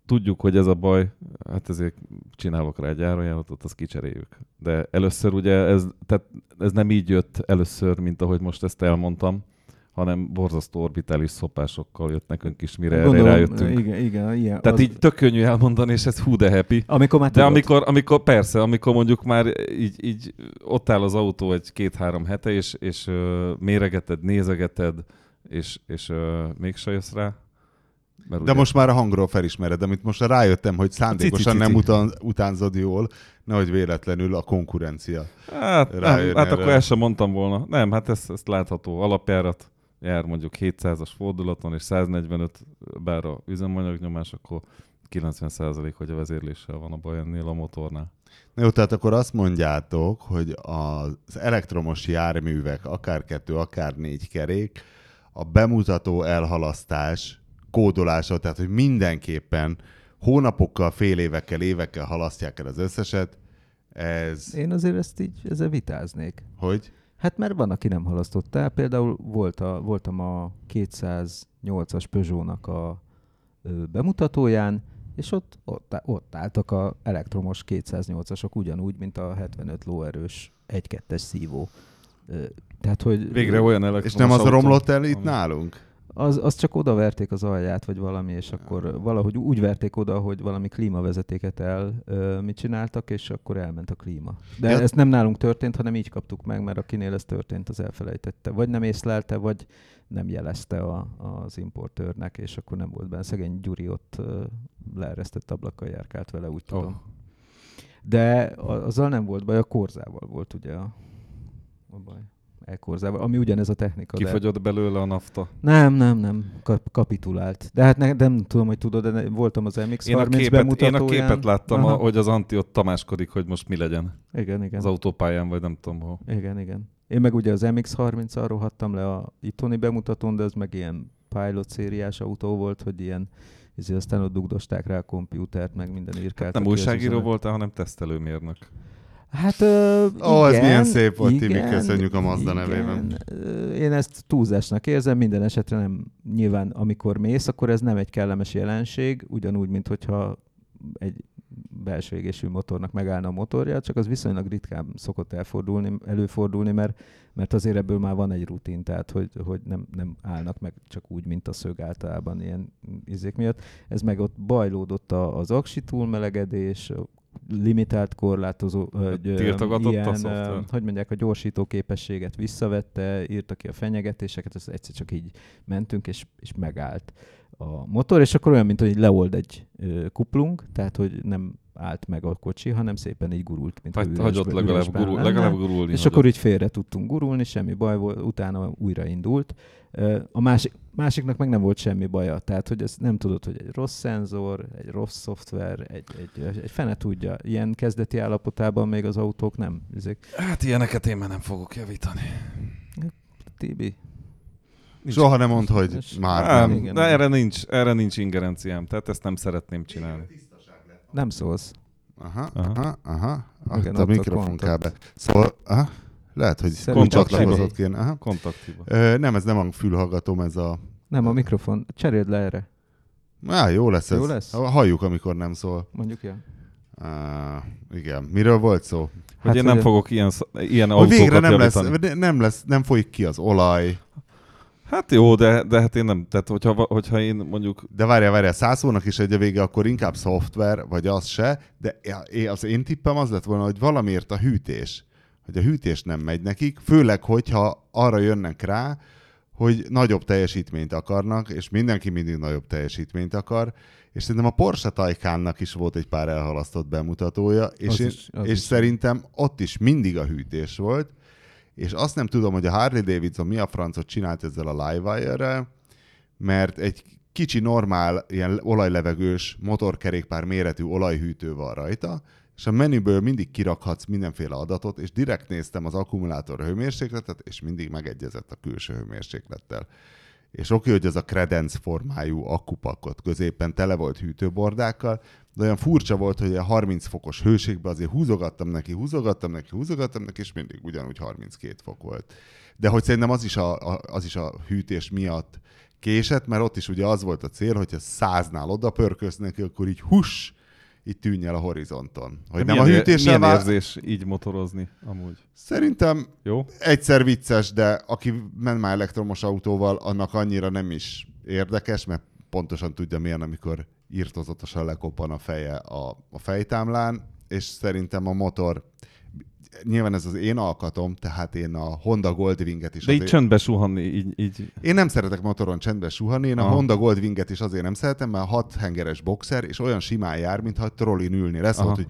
tudjuk, hogy ez a baj, hát ezért csinálok rá egy árajánlatot, azt kicseréljük. De először ugye ez, tehát ez nem így jött először, mint ahogy most ezt elmondtam, hanem borzasztó orbitális szopásokkal jött nekünk is, mire Gondolom, erre rájöttünk. Igen, igen, ilyen, Tehát az... így tök könnyű elmondani, és ez hú de happy. Amikor már De amikor, amikor, persze, amikor mondjuk már így, így ott áll az autó egy két-három hete, és, és uh, méregeted, nézegeted, és, és uh, mégse jössz rá. Mert de ugye... most már a hangról felismered, amit most rájöttem, hogy szándékosan nem után, utánzod jól, nehogy véletlenül a konkurencia. Hát, nem, hát akkor ezt sem mondtam volna. Nem, hát ez, ez látható. Alapjárat jár mondjuk 700-as fordulaton, és 145 bár a üzemanyagnyomás, akkor 90% hogy a vezérléssel van a baj ennél a motornál. Jó, tehát akkor azt mondjátok, hogy az elektromos járművek, akár kettő, akár négy kerék, a bemutató elhalasztás kódolása, tehát hogy mindenképpen hónapokkal, fél évekkel, évekkel halasztják el az összeset, ez... Én azért ezt így ezzel vitáznék. Hogy? Hát mert van, aki nem halasztott el. Például volt a, voltam a 208-as Peugeot-nak a ö, bemutatóján, és ott, ott, ott álltak a elektromos 208-asok ugyanúgy, mint a 75 lóerős 1-2-es szívó. Tehát, hogy Végre olyan elektromos És nem az romlott el itt nálunk? Az, az csak oda verték az alját, vagy valami, és akkor valahogy úgy verték oda, hogy valami klímavezetéket el ö, mit csináltak, és akkor elment a klíma. De ja. ez nem nálunk történt, hanem így kaptuk meg, mert akinél ez történt, az elfelejtette. Vagy nem észlelte, vagy nem jelezte a, az importőrnek, és akkor nem volt benne. Szegény Gyuri ott ö, leeresztett ablakkal járkált vele, úgy tudom. Oh. De azzal nem volt baj, a korzával volt ugye a, a baj elkorzával, ami ugyanez a technika. Kifogyott de... belőle a nafta? Nem, nem, nem, Kap- kapitulált. De hát ne, nem tudom, hogy tudod, de voltam az MX-30 én a képet, Én a képet láttam, a, hogy az Anti ott tamáskodik, hogy most mi legyen. Igen, igen. Az autópályán, vagy nem tudom hol. Igen, igen. Én meg ugye az MX-30-al rohadtam le a itthoni bemutatón, de ez meg ilyen pilot szériás autó volt, hogy ilyen ezért aztán ott dugdosták rá a kompjútert, meg minden írkált. Nem újságíró voltál, hanem tesztelőmérnök. Hát ö, Ó, igen, ez milyen szép volt, igen, Tibi, köszönjük a Mazda igen. nevében. Én ezt túlzásnak érzem, minden esetre nem nyilván, amikor mész, akkor ez nem egy kellemes jelenség, ugyanúgy, mint hogyha egy belső égésű motornak megállna a motorja, csak az viszonylag ritkán szokott elfordulni, előfordulni, mert, mert azért ebből már van egy rutin, tehát hogy, hogy nem, nem állnak meg csak úgy, mint a szög általában ilyen izék miatt. Ez meg ott bajlódott az aksi túlmelegedés, limitált korlátozó, hogy ilyen, a hogy mondják, a gyorsító képességet visszavette, írta ki a fenyegetéseket, ez egyszer csak így mentünk, és, és megállt a motor, és akkor olyan, mint hogy leold egy ö, kuplung, tehát hogy nem állt meg a kocsi, hanem szépen így gurult, mint Hagy, hagyott legalább, gurul, legalább gurulni. És hagyott. akkor így félre tudtunk gurulni, semmi baj volt, utána újra indult. A másik, másiknak meg nem volt semmi baja, tehát hogy ez nem tudod, hogy egy rossz szenzor, egy rossz szoftver, egy, egy, egy fene tudja. Ilyen kezdeti állapotában még az autók nem. Ezek... Hát ilyeneket én már nem fogok javítani. Tibi, Nincs. Soha nem mond, hogy már nem. nem. Igen, de erre nincs, erre nincs ingerenciám, tehát ezt nem szeretném csinálni. Nem szólsz. Aha, aha, aha. Igen, a mikrofon kábe. Szóval, aha. Lehet, hogy kontaktcsatlakozott kéne. Aha. Kontakthiba. Ö, nem, ez nem a fülhallgatóm, ez a... Nem, a mikrofon. Cseréld le erre. Á, jó lesz jó ez. lesz? Halljuk, amikor nem szól. Mondjuk, ja. Uh, igen. Miről volt szó? Hogy hát, én nem fogok ilyen, ilyen hogy autókat végre nem lesz, nem lesz, nem folyik ki az olaj. Hát jó, de, de hát én nem, tehát hogyha, hogyha én mondjuk... De várjál, várjál, százszónak is egy a vége, akkor inkább szoftver, vagy az se, de az én tippem az lett volna, hogy valamiért a hűtés, hogy a hűtés nem megy nekik, főleg, hogyha arra jönnek rá, hogy nagyobb teljesítményt akarnak, és mindenki mindig nagyobb teljesítményt akar, és szerintem a Porsche Taycannak is volt egy pár elhalasztott bemutatója, és, az én, is, az és is. szerintem ott is mindig a hűtés volt, és azt nem tudom, hogy a Harley Davidson mi a francot csinált ezzel a Livewire-rel, mert egy kicsi normál, ilyen olajlevegős motorkerékpár méretű olajhűtő van rajta, és a menüből mindig kirakhatsz mindenféle adatot, és direkt néztem az akkumulátor hőmérsékletet, és mindig megegyezett a külső hőmérséklettel. És oké, hogy ez a kredenc formájú akkupakot középen tele volt hűtőbordákkal, de olyan furcsa volt, hogy a 30 fokos hőségben azért húzogattam neki, húzogattam neki, húzogattam neki, és mindig ugyanúgy 32 fok volt. De hogy szerintem az is a, a, az is a hűtés miatt késett, mert ott is ugye az volt a cél, hogyha száznál oda pörkösz neki, akkor így hus, így tűnj el a horizonton. Hogy de nem a hűtéssel milyen érzés így motorozni amúgy? Szerintem Jó? egyszer vicces, de aki ment már elektromos autóval, annak annyira nem is érdekes, mert pontosan tudja milyen, amikor írtozatosan lekoppan a feje a, a fejtámlán, és szerintem a motor nyilván ez az én alkatom, tehát én a Honda Goldwinget is... De azért... így csöndbe suhanni, így, így... Én nem szeretek motoron csendbe suhanni, én Aha. a Honda Goldwinget is azért nem szeretem, mert hat hengeres boxer, és olyan simán jár, mintha trollin ülni. Lesz hogy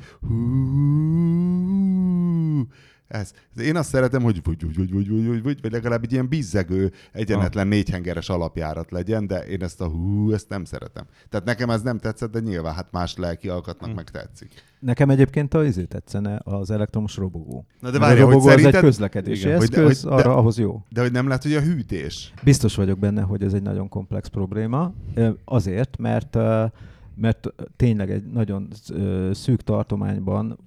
ez. Én azt szeretem, hogy vagy, vagy, vagy, vagy, vagy, vagy, vagy, vagy legalább egy ilyen bizzegő, egyenetlen ah. négyhengeres alapjárat legyen, de én ezt a hú, ezt nem szeretem. Tehát nekem ez nem tetszett, de nyilván hát más lelki alkatnak hmm. meg tetszik. Nekem egyébként az izé tetszene az elektromos robogó. Na de várj, a robogó hogy szerinted... az egy közlekedési igen, eszköz, hogy, de, arra, ahhoz jó. De hogy nem lehet, hogy a hűtés? Biztos vagyok benne, hogy ez egy nagyon komplex probléma. Azért, mert mert tényleg egy nagyon szűk tartományban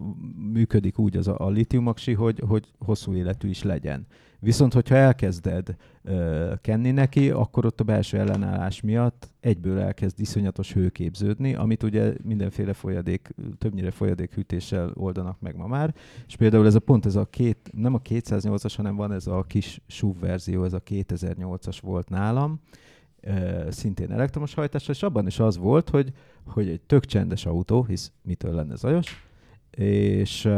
működik úgy az a, a litiumaksi, hogy, hogy hosszú életű is legyen. Viszont, hogyha elkezded ö, kenni neki, akkor ott a belső ellenállás miatt egyből elkezd iszonyatos hő képződni, amit ugye mindenféle folyadék, többnyire folyadékhűtéssel oldanak meg ma már. És például ez a pont, ez a két, nem a 208-as, hanem van ez a kis SUV verzió, ez a 2008-as volt nálam, szintén elektromos hajtásra, és abban is az volt, hogy, hogy egy tök csendes autó, hisz mitől lenne zajos, és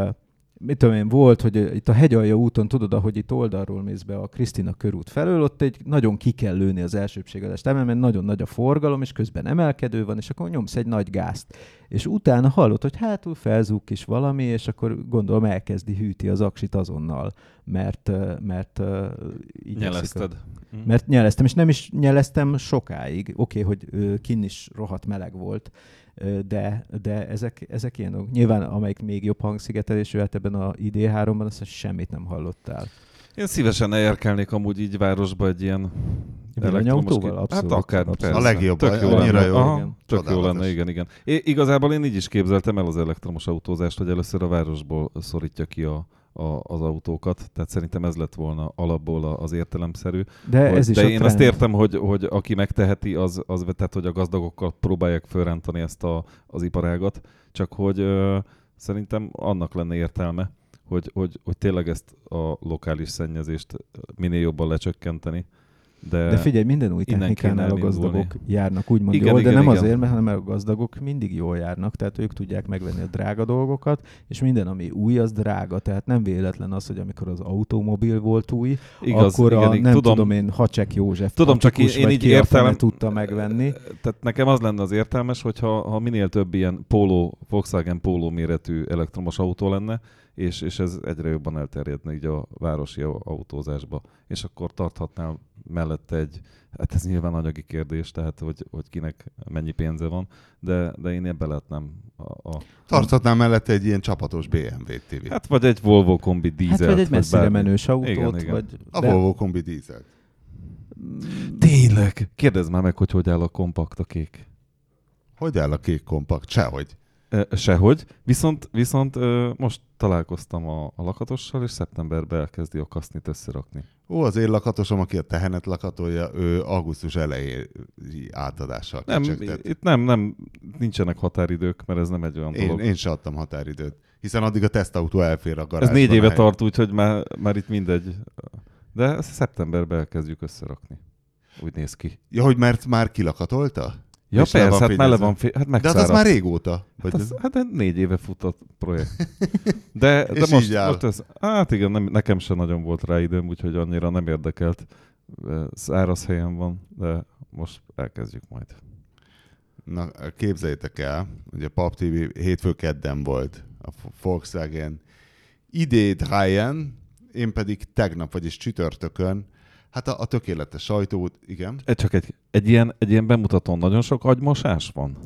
mit tudom én, volt, hogy itt a hegyalja úton, tudod, ahogy itt oldalról mész be a Krisztina körút felől, ott egy nagyon ki kell lőni az elsőbségedes mert nagyon nagy a forgalom, és közben emelkedő van, és akkor nyomsz egy nagy gázt. És utána hallod, hogy hátul felzúk is valami, és akkor gondolom elkezdi hűti az aksit azonnal, mert, mert így Nyelezted. A, hm. mert nyeleztem, és nem is nyeleztem sokáig. Oké, okay, hogy kinn is rohadt meleg volt, de, de ezek, ezek ilyen dolgok. Nyilván, amelyik még jobb hangszigetelésű, hát ebben a ID3-ban azt semmit nem hallottál. Én szívesen elérkelnék amúgy így városba egy ilyen Villanyautóval? Abszolút. Hát akár, abszolút. Persze. A legjobb, tök jó lenne. Jó. Aha, igen. Tök jó lenne, igen, igen. É, igazából én így is képzeltem el az elektromos autózást, hogy először a városból szorítja ki a, a, az autókat, tehát szerintem ez lett volna alapból az értelemszerű. De, hogy, ez is de én trend. azt értem, hogy, hogy aki megteheti, az, az tehát, hogy a gazdagokkal próbálják fölrántani ezt a, az iparágat, csak hogy ö, szerintem annak lenne értelme, hogy, hogy, hogy tényleg ezt a lokális szennyezést minél jobban lecsökkenteni, de, de figyelj, minden új technikánál a gazdagok járnak úgymond igen, jól, igen, de nem igen. azért, mert hanem a gazdagok mindig jól járnak, tehát ők tudják megvenni a drága dolgokat, és minden, ami új, az drága, tehát nem véletlen az, hogy amikor az automobil volt új, Igaz, akkor igen, a, nem tudom, tudom én, Hacsek József tudom, csak én, én így értelem, tudta megvenni. Tehát nekem az lenne az értelmes, hogyha ha minél több ilyen Polo, Volkswagen Polo méretű elektromos autó lenne, és, és ez egyre jobban elterjedne így a városi autózásba. És akkor tarthatnál mellette egy, hát ez nyilván anyagi kérdés, tehát hogy, hogy kinek mennyi pénze van, de, de én ebbe lehetnem a, a... Tarthatnám mellette egy ilyen csapatos BMW TV. Hát vagy egy Volvo kombi dízelt. Hát vagy egy messzire bármi. menős autót. Igen, igen. Vagy... A de... Volvo kombi dízelt. Tényleg? Kérdezd már meg, hogy hogy áll a kompakt a kék. Hogy áll a kék kompakt? Sehogy. Sehogy, viszont, viszont most találkoztam a, a lakatossal, és szeptemberben elkezdi a kasznit összerakni. Ó, az én lakatosom, aki a tehenet lakatolja, ő augusztus elejé átadással Nem, itt nem, nem, nincsenek határidők, mert ez nem egy olyan én, dolog. Én sem adtam határidőt, hiszen addig a tesztautó elfér a garázsban. Ez négy éve tart, úgyhogy már, már itt mindegy. De szeptemberben elkezdjük összerakni. Úgy néz ki. Ja, hogy mert már kilakatolta? Ja és persze, hát mele van, fény, hát De hát az már régóta. Hát, az, hát négy éve futott projekt. <laughs> De, de most, most ez, hát igen, nem, nekem sem nagyon volt rá időm, úgyhogy annyira nem érdekelt. Száraz helyen van, de most elkezdjük majd. Na, képzeljétek el, ugye a Pap TV hétfő kedden volt a Volkswagen idét Ryan, én pedig tegnap, vagyis csütörtökön Hát a, a tökéletes sajtót, igen. Csak egy, egy, ilyen, egy ilyen bemutatón nagyon sok agymosás van?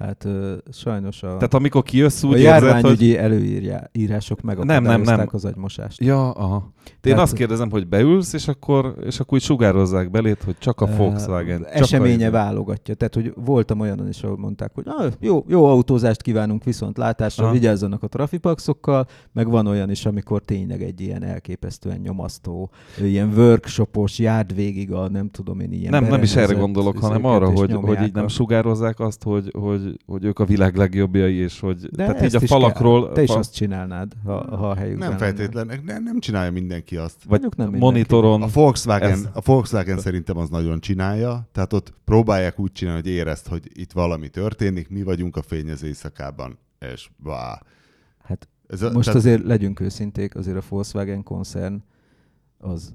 Hát ö, sajnos a... Tehát amikor kijössz úgy A járványügyi hogy... előírások nem, nem, nem. az agymosást. Ja, aha. De én azt kérdezem, hogy beülsz, és akkor, és akkor úgy sugározzák belét, hogy csak a Volkswagen. Uh, eseménye a... válogatja. Tehát, hogy voltam olyanon is, ahol mondták, hogy ah, jó, jó autózást kívánunk viszont látásra, aha. vigyázzanak a trafipaxokkal, meg van olyan is, amikor tényleg egy ilyen elképesztően nyomasztó, ilyen workshopos, járd végig a nem tudom én ilyen Nem, nem is erre gondolok, hanem arra, hogy, hogy így nem sugározzák azt, hogy, hogy hogy, ők a világ legjobbjai, és hogy De tehát így a falakról... Kell. Te is azt csinálnád, ha, ha a helyükben Nem feltétlenül, nem, nem csinálja mindenki azt. Vagy nem monitoron... A Volkswagen, ez... a Volkswagen szerintem az nagyon csinálja, tehát ott próbálják úgy csinálni, hogy érezt, hogy itt valami történik, mi vagyunk a fényező éjszakában, és bá. Hát ez a, most tehát... azért legyünk őszinték, azért a Volkswagen koncern az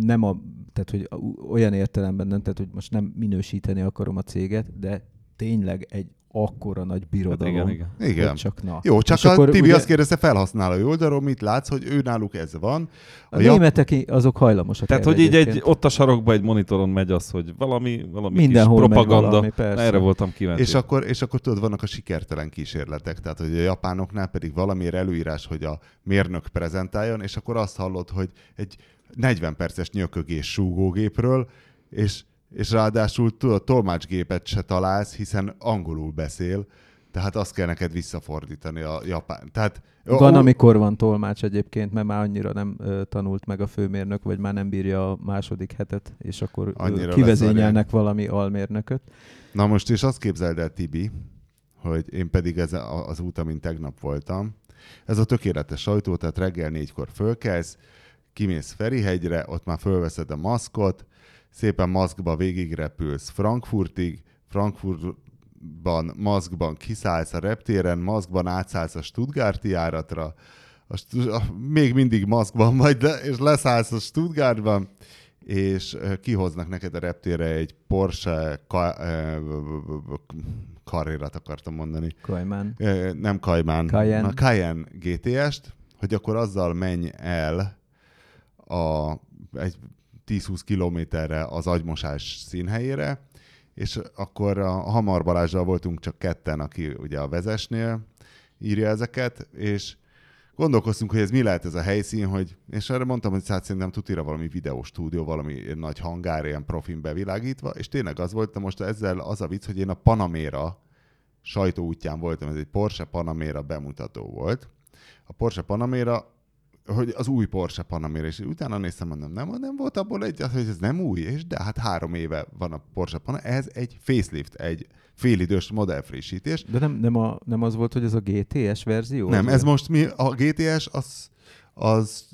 nem a, tehát hogy olyan értelemben nem, tehát hogy most nem minősíteni akarom a céget, de tényleg egy akkora nagy birodalom. Hát igen, igen. igen. Csak na. Jó, csak és a akkor, Tibi ugye... azt kérdezte felhasználói oldalról, mit látsz, hogy ő náluk ez van. A, a németek azok hajlamosak Tehát, hogy így egy, ott a sarokba egy monitoron megy az, hogy valami, valami Mindenhol kis propaganda. Valami, Erre voltam kíváncsi. És akkor, és akkor tudod, vannak a sikertelen kísérletek. Tehát, hogy a japánoknál pedig valamiért előírás, hogy a mérnök prezentáljon, és akkor azt hallod, hogy egy 40 perces nyökögés súgógépről, és és ráadásul tudod, tolmácsgépet se találsz, hiszen angolul beszél, Tehát azt kell neked visszafordítani a japán. Tehát, van, ó, amikor van tolmács egyébként, mert már annyira nem ö, tanult meg a főmérnök, vagy már nem bírja a második hetet, és akkor annyira kivezényelnek valami almérnököt. Na most és azt képzeld el, Tibi, hogy én pedig ez az út, amin tegnap voltam, ez a tökéletes sajtó, tehát reggel négykor fölkelsz, kimész Ferihegyre, ott már fölveszed a maszkot, szépen maszkba végigrepülsz Frankfurtig, Frankfurtban maszkban kiszállsz a reptéren, maszkban átszállsz a Stuttgarti járatra, a, a, még mindig maszkban vagy, de, és leszállsz a Stuttgartban, és kihoznak neked a reptére egy Porsche ka, karrirat akartam mondani. Cayman. Nem Cayman. Cayenne. A Cayenne GTS-t, hogy akkor azzal menj el a, egy 10-20 kilométerre az agymosás színhelyére, és akkor a Hamar Balázsral voltunk csak ketten, aki ugye a vezesnél írja ezeket, és gondolkoztunk, hogy ez mi lehet ez a helyszín, hogy, és erre mondtam, hogy hát szerintem tutira valami videóstúdió, valami nagy hangár, ilyen profin bevilágítva, és tényleg az volt, de most ezzel az a vicc, hogy én a Panamera sajtóútján voltam, ez egy Porsche Panamera bemutató volt. A Porsche Panamera hogy az új Porsche Panamera, és utána néztem, mondom, nem, nem volt abból egy, hogy ez nem új, és de hát három éve van a Porsche Panamera, ez egy facelift, egy félidős modellfrissítés. De nem, nem, a, nem az volt, hogy ez a GTS verzió? Nem, ez most mi, a GTS az, az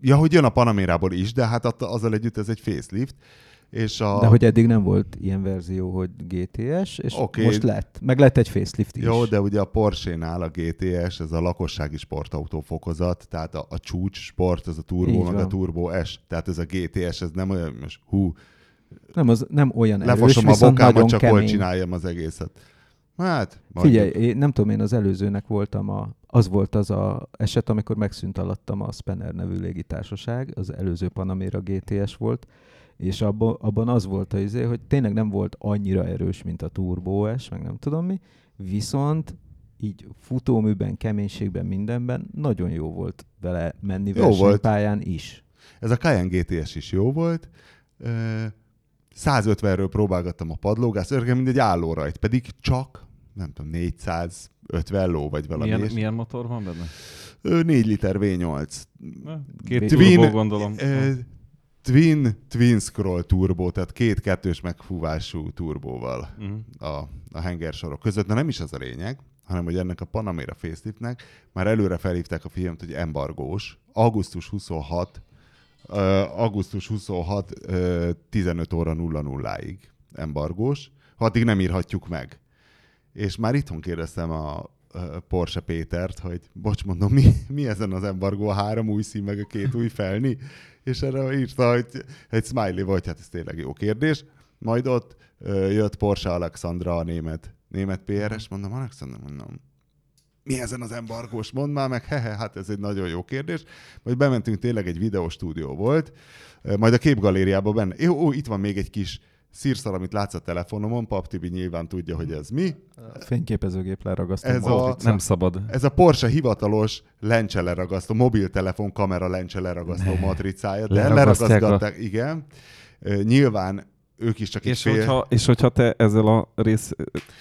ja, hogy jön a Panamérából is, de hát azzal együtt ez egy facelift, és a... De hogy eddig nem volt ilyen verzió, hogy GTS, és okay. most lett. Meg lett egy facelift is. Jó, de ugye a Porsche-nál a GTS, ez a lakossági sportautó fokozat, tehát a, a csúcs sport, ez a turbo, meg a turbo S. Tehát ez a GTS, ez nem olyan, most hú, nem, az nem olyan erős, Lefosom a bokámat, csak kemény. hol csináljam az egészet. Hát, Figyelj, én nem tudom, én az előzőnek voltam a, az volt az a eset, amikor megszűnt alattam a Spanner nevű légitársaság, az előző Panamera GTS volt, és abban, abban az volt az izé, hogy tényleg nem volt annyira erős, mint a Turbo S, meg nem tudom mi, viszont így futóműben, keménységben, mindenben nagyon jó volt vele menni jó versenypályán is. Ez a Cayenne GTS is jó volt. 150-ről próbálgattam a padlógást, örgem, mint egy állórajt, pedig csak, nem tudom, 450 ló, vagy valami. Milyen, milyen motor van benne? 4 liter V8. Két Twin, gondolom. Twin, Twin Scroll turbo, tehát két kettős megfúvású turbóval uh-huh. a, a hengersorok között. Na nem is az a lényeg, hanem hogy ennek a Panamera faceliftnek már előre felhívták a filmet, hogy embargós. Augusztus 26, uh, augusztus 26, uh, 15 óra 00-ig embargós. Addig nem írhatjuk meg. És már itthon kérdeztem a Porsche Pétert, hogy bocs, mondom, mi, mi ezen az embargó, a három új szín, meg a két új felni? És erre írta, hogy egy smiley vagy, hát ez tényleg jó kérdés. Majd ott jött Porsche Alexandra, a német, német PRS, mondom, Alexandra, mondom, mi ezen az embargós? Mondd már meg, hehe, hát ez egy nagyon jó kérdés. Majd bementünk, tényleg egy videóstúdió volt, majd a képgalériában benne. Jó, ó, itt van még egy kis szírszal, amit látsz a telefonomon, Pap Tibi nyilván tudja, hogy ez mi. A fényképezőgép leragasztó. Ez a, nem szabad. Ez a Porsche hivatalos lencse leragasztó, mobiltelefon kamera lencse leragasztó ne. matricája, de leragasztották, a... igen. Nyilván ők is csak és fél... hogyha, és hogyha te ezzel a rész...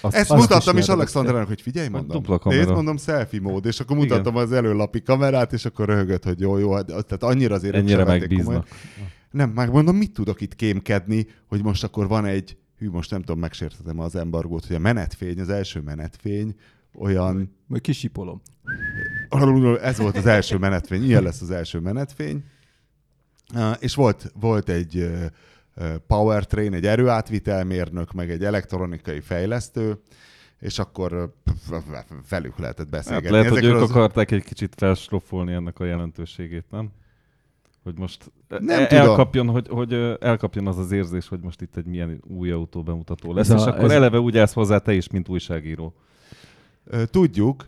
Azt, Ezt azt mutattam is, is Alexandrának, hogy figyelj, mondom. Nézd, mondom, selfie mód, és akkor mutattam Igen. az előlapi kamerát, és akkor röhögött, hogy jó, jó, hát, tehát annyira azért Ennyire megbíznak. Komolyan. Nem, meg mondom, mit tudok itt kémkedni, hogy most akkor van egy, hű, most nem tudom, megsértetem az embargót, hogy a menetfény, az első menetfény, olyan... Majd kisipolom. Ez volt az első menetfény, ilyen lesz az első menetfény. És volt, volt egy powertrain, egy erőátvitelmérnök, meg egy elektronikai fejlesztő, és akkor velük lehetett beszélgetni. Hát lehet, Ezekről hogy ők az... akarták egy kicsit felslofolni ennek a jelentőségét, nem? Hogy most nem el, elkapjon, hogy, hogy elkapjon az az érzés, hogy most itt egy milyen új autó bemutató lesz, ez és a, akkor ez eleve úgy állsz hozzá te is, mint újságíró. Tudjuk,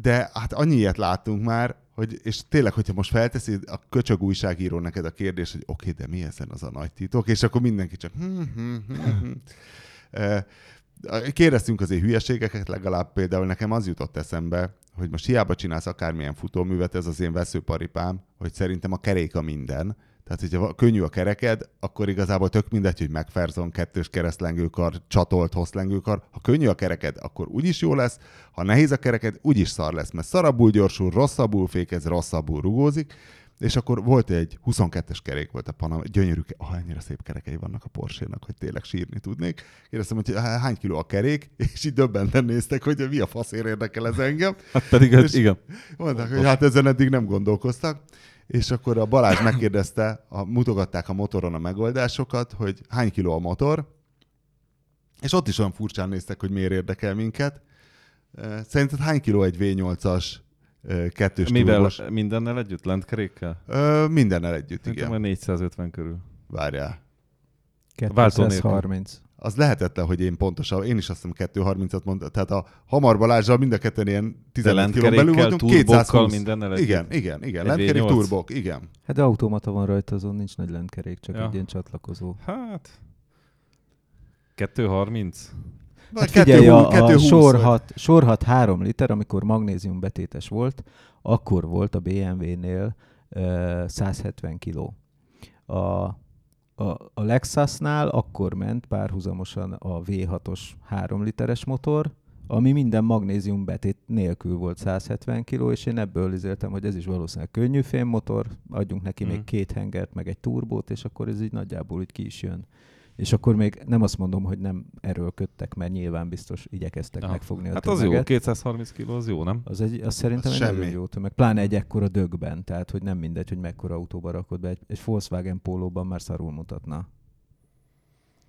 de hát annyi ilyet láttunk már, hogy, és tényleg, hogyha most felteszi a köcsög újságíró neked a kérdés, hogy oké, okay, de mi ezen az a nagy titok, és akkor mindenki csak hm, hm, hm, Kérdeztünk azért hülyeségeket, legalább például nekem az jutott eszembe, hogy most hiába csinálsz akármilyen futóművet, ez az én veszőparipám, hogy szerintem a kerék a minden. Tehát, hogyha könnyű a kereked, akkor igazából tök mindegy, hogy megferzon kettős keresztlengőkar, csatolt hosszlengőkar. Ha könnyű a kereked, akkor úgyis jó lesz. Ha nehéz a kereked, úgyis szar lesz, mert szarabbul gyorsul, rosszabbul fékez, rosszabbul rugózik. És akkor volt egy 22-es kerék volt a Panam, gyönyörű, ah, ennyire szép kerekei vannak a porsche hogy tényleg sírni tudnék. Kérdeztem, hogy hány kiló a kerék, <laughs> és így döbbenten néztek, hogy mi a faszér érdekel ez engem. <laughs> Hát pedig, és igen. Mondták, hogy hát ezen eddig nem gondolkoztak. És akkor a Balázs megkérdezte, a, mutogatták a motoron a megoldásokat, hogy hány kiló a motor, és ott is olyan furcsán néztek, hogy miért érdekel minket. Szerinted hány kiló egy V8-as kettős Mivel turbos? mindennel együtt? Lentkerékkel? Ö, mindennel együtt, Szerintem igen. 450 körül. Várjál. 230. Az lehetetlen, hogy én pontosan, én is azt hiszem 230-at mondtam, tehát a Hamar Balázsral mind a ketten ilyen 15 kiló belül voltunk, 220. mindennel együtt. Igen, igen, igen, lentkerék, turbok, igen. Hát de automata van rajta, azon nincs nagy lentkerék, csak Ja. egy ilyen csatlakozó. Hát... 230? Hát figyelj, a, a 220 sor, vagy. 6, sor 6 3 liter, amikor magnézium betétes volt, akkor volt a BMW-nél uh, 170 kg. A, a, a Lexusnál akkor ment párhuzamosan a V6-os 3 literes motor, ami minden magnézium betét nélkül volt 170 kg, és én ebből izéltem, hogy ez is valószínűleg könnyű fémmotor, adjunk neki Mm. még két hengert, meg egy turbót, és akkor ez így nagyjából úgy ki is jön. És akkor még nem azt mondom, hogy nem erőlködtek, mert nyilván biztos igyekeztek Aha. megfogni a Hát az jó, tömeget. 230 kiló az jó, nem? Az, egy, az szerintem Az egy semmi. nagyon jó tömeg. Pláne egy ekkora dögben, tehát hogy nem mindegy, hogy mekkora autóba rakod be. Egy, egy Volkswagen pólóban már szarul mutatna.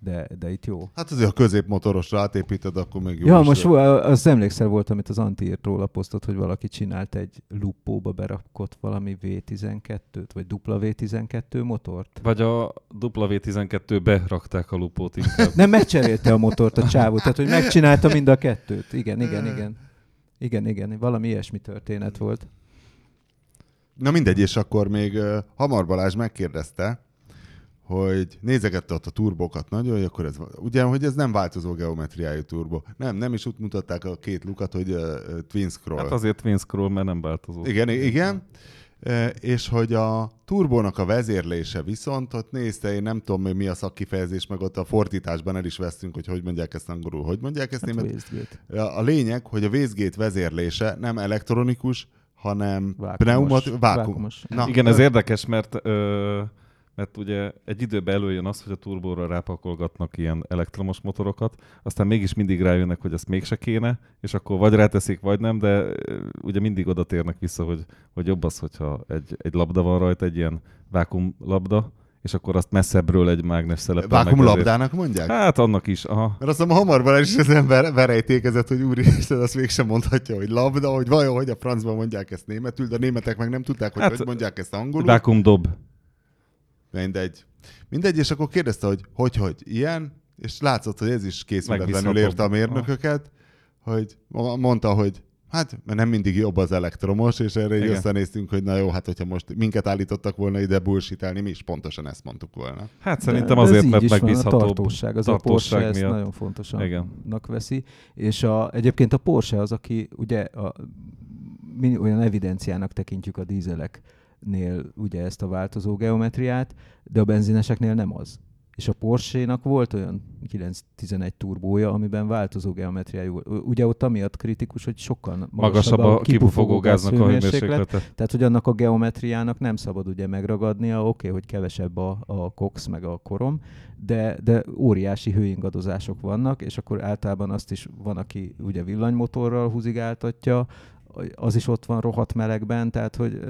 De, de itt jó. Hát azért, ha középmotorosra átépíted, akkor még jó ja, most vo- az emlékszel volt, amit az Anti írt róla posztot, hogy valaki csinált egy luppóba berakott valami V12-t, vagy dupla V12 motort. Vagy a W12-be rakták a lupót inkább. Nem megcserélte a motort a csávó, tehát hogy megcsinálta mind a kettőt. Igen, igen, igen. Igen, igen, valami ilyesmi történet volt. Na mindegy, és akkor még uh, Hamar Balázs megkérdezte, hogy nézegette ott a turbokat nagyon, hogy akkor ez, ugye, hogy ez nem változó geometriájú turbo. Nem, nem is úgy mutatták a két lukat, hogy uh, twin scroll. Hát azért twin scroll, mert nem változó. Igen, igen. E, És hogy a turbónak a vezérlése viszont, ott nézte, én nem tudom, hogy mi a szakkifejezés, meg ott a fordításban el is vesztünk, hogy hogy mondják ezt angolul, hogy mondják ezt Hát német. A lényeg, hogy a Wastegate vezérlése nem elektronikus, hanem Vákumos. pneumat, vákum. Vákumos. Na, Igen, ez érdekes, mert, ö, mert ugye egy időben előjön az, hogy a turbóra rápakolgatnak ilyen elektromos motorokat, aztán mégis mindig rájönnek, hogy ezt mégse kéne, és akkor vagy ráteszik, vagy nem, de ugye mindig oda térnek vissza, hogy, hogy jobb az, hogyha egy, egy labda van rajta, egy ilyen vákumlabda, és akkor azt messzebbről egy mágnes szelepel Vákumlabdának mondják? Hát annak is, aha. Mert azt hiszem, hamar Balázs is ezen ver, verejtékezett, hogy úristen, azt mégsem mondhatja, hogy labda, hogy vajon, hogy a francban mondják ezt németül, de a németek meg nem tudták, hogy Hát, hogy mondják ezt angolul. Vákumdob. Mindegy. Mindegy, és akkor kérdezte, hogy hogy, hogy ilyen, és látszott, hogy ez is készületlenül érte a mérnököket, hogy mo- mondta, hogy hát mert nem mindig jobb az elektromos, és erre így Igen. összenéztünk, hogy na jó, hát hogyha most minket állítottak volna ide bullshitelni, mi is pontosan ezt mondtuk volna. Hát szerintem De- azért, így mert megbízhatóbb. A tartóság, az a Porsche ezt miatt. nagyon fontosan Igen. veszi. És a, egyébként a Porsche az, aki ugye a, mi olyan evidenciának tekintjük a dízeleknél ugye ezt a változó geometriát, de a benzineseknél nem az. És a Porsche-nak volt olyan 911 turbója, amiben változó geometriájú. volt. Ugye ott amiatt kritikus, hogy sokkal Magasabb a kipufogó gáznak a hőmérséklete. tehát, hogy annak a geometriának nem szabad ugye megragadnia, oké, okay, hogy kevesebb a, a cox meg a korom, de, de óriási hőingadozások vannak, és akkor általában azt is van, aki ugye villanymotorral húzigáltatja, az is ott van rohadt melegben, tehát hogy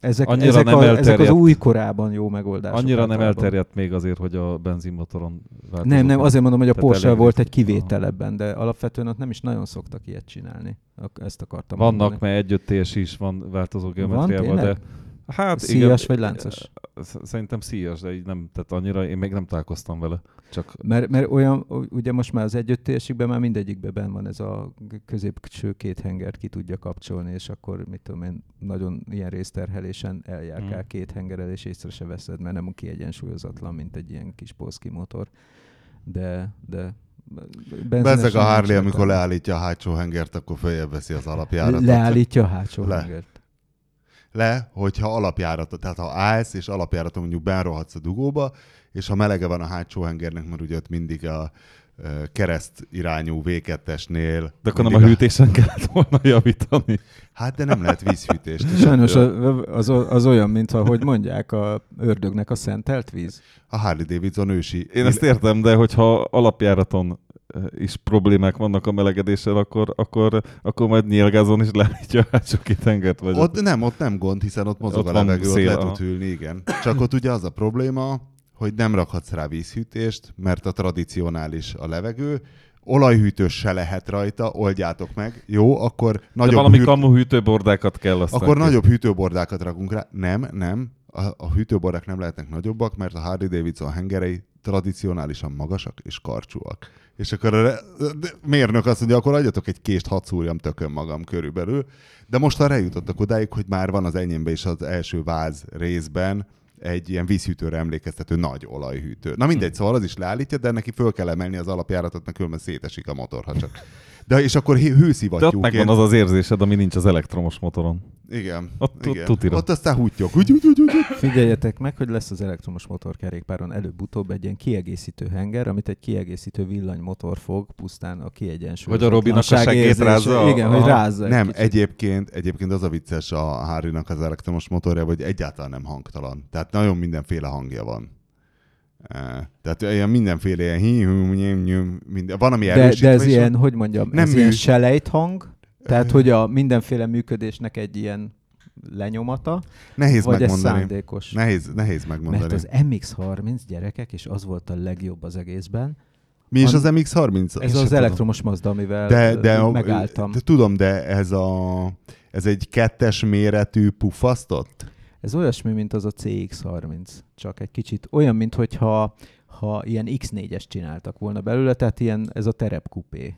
ezek, Annyira ezek, nem a, ezek az új korában jó megoldások. Annyira nem általában. elterjedt még azért, hogy a benzinmotoron. Nem, nem, azért mondom, hogy a Tehát Porsche volt egy kivétel ebben, de alapvetően ott nem is nagyon szoktak ilyet csinálni. Ezt akartam Vannak, mondani. mert egy 5 TS is van változó geometriával, de? Hát Szíjas vagy láncos? Sz- Szerintem szíjas, de így nem, tehát annyira, én még nem találkoztam vele. Csak Mert, mert olyan, ugye most már az egyöttésikben már mindegyikben ben van ez a középső két hengert ki tudja kapcsolni, és akkor mit tudom én, nagyon ilyen részterhelésen eljárkál Mm. két hengerrel, és észre se veszed, mert nem kiegyensúlyozatlan, mint egy ilyen kis polszki motor. De, de Bezzeg a Harley, amikor leállítja a hátsó hengert, akkor följebb veszi az alapjáratot. Leállítja a hátsó Le. hengert. Le, hogyha alapjáratot, tehát ha állsz és alapjáraton mondjuk benrohadsz a dugóba, és ha melege van a hátsó hengernek, mert ugye ott mindig a kereszt irányú v De akkor nem a hűtésen kellett volna javítani. Hát de nem lehet vízhűtést. Sajnos az, az olyan, mint ahogy mondják, a ördögnek a szentelt víz. A Harley Davidson ősi. Én ezt értem, de hogyha alapjáraton is problémák vannak a melegedéssel, akkor, akkor, akkor majd nyilgázon is leállítja a hátsó két tengert. Vagy ott, ott, nem, ott nem gond, hiszen ott mozog ott a levegő, ott le tud ülni, igen. Csak ott ugye az a probléma, hogy nem rakhatsz rá vízhűtést, mert a tradicionális a levegő, olajhűtős se lehet rajta, oldjátok meg. Jó, akkor nagyobb De valami hűt... kamu hűtőbordákat kell aztán Akkor nagyobb hűtőbordákat rakunk rá. Nem, nem. A, a hűtőbordák nem lehetnek nagyobbak, mert a Harley Davidson hengerei tradicionálisan magasak és karcsúak. És akkor a mérnök azt mondja, akkor adjatok egy kést, hadd szúrjam tökön magam körülbelül. De most arra eljutottak odáig, hogy már van az enyémben is az első váz részben egy ilyen vízhűtőre emlékeztető nagy olajhűtő. Na mindegy, szóval az is leállítja, de neki föl kell emelni az alapjáratot, mert különben szétesik a motor, ha csak de és akkor hőszivattyúként... De ott megvan az az érzésed, ami nincs az elektromos motoron. Igen. Ott, igen. Tutira. Ott aztán úgy. Figyeljetek meg, hogy lesz az elektromos motorkerékpáron előbb-utóbb egy ilyen kiegészítő henger, amit egy kiegészítő villanymotor fog pusztán a kiegyensúly. Vagy a Robinak a segét rázza. Igen, hogy rázza. Nem, egyébként, egyébként az a vicces a harley az elektromos motorja, hogy egyáltalán nem hangtalan. Tehát nagyon mindenféle hangja van. Tehát ilyen mindenféle ilyen hí, minden, van, ami de, de ez ilyen, hogy mondjam, nem ez mű... ilyen selejt hang, tehát hogy a mindenféle működésnek egy ilyen lenyomata, nehéz vagy megmondani. ez szándékos? Nehéz, nehéz megmondani. Mert az MX-30 gyerekek, és az volt a legjobb az egészben, mi is az MX-30? Ez az elektromos Mazda, amivel de, de, megálltam. De, tudom, de ez, a, ez egy kettes méretű pufasztott? Ez olyasmi, mint az a CX-30, csak egy kicsit olyan, mint hogyha ha ilyen X4-es csináltak volna belőle, tehát ilyen ez a terepkupé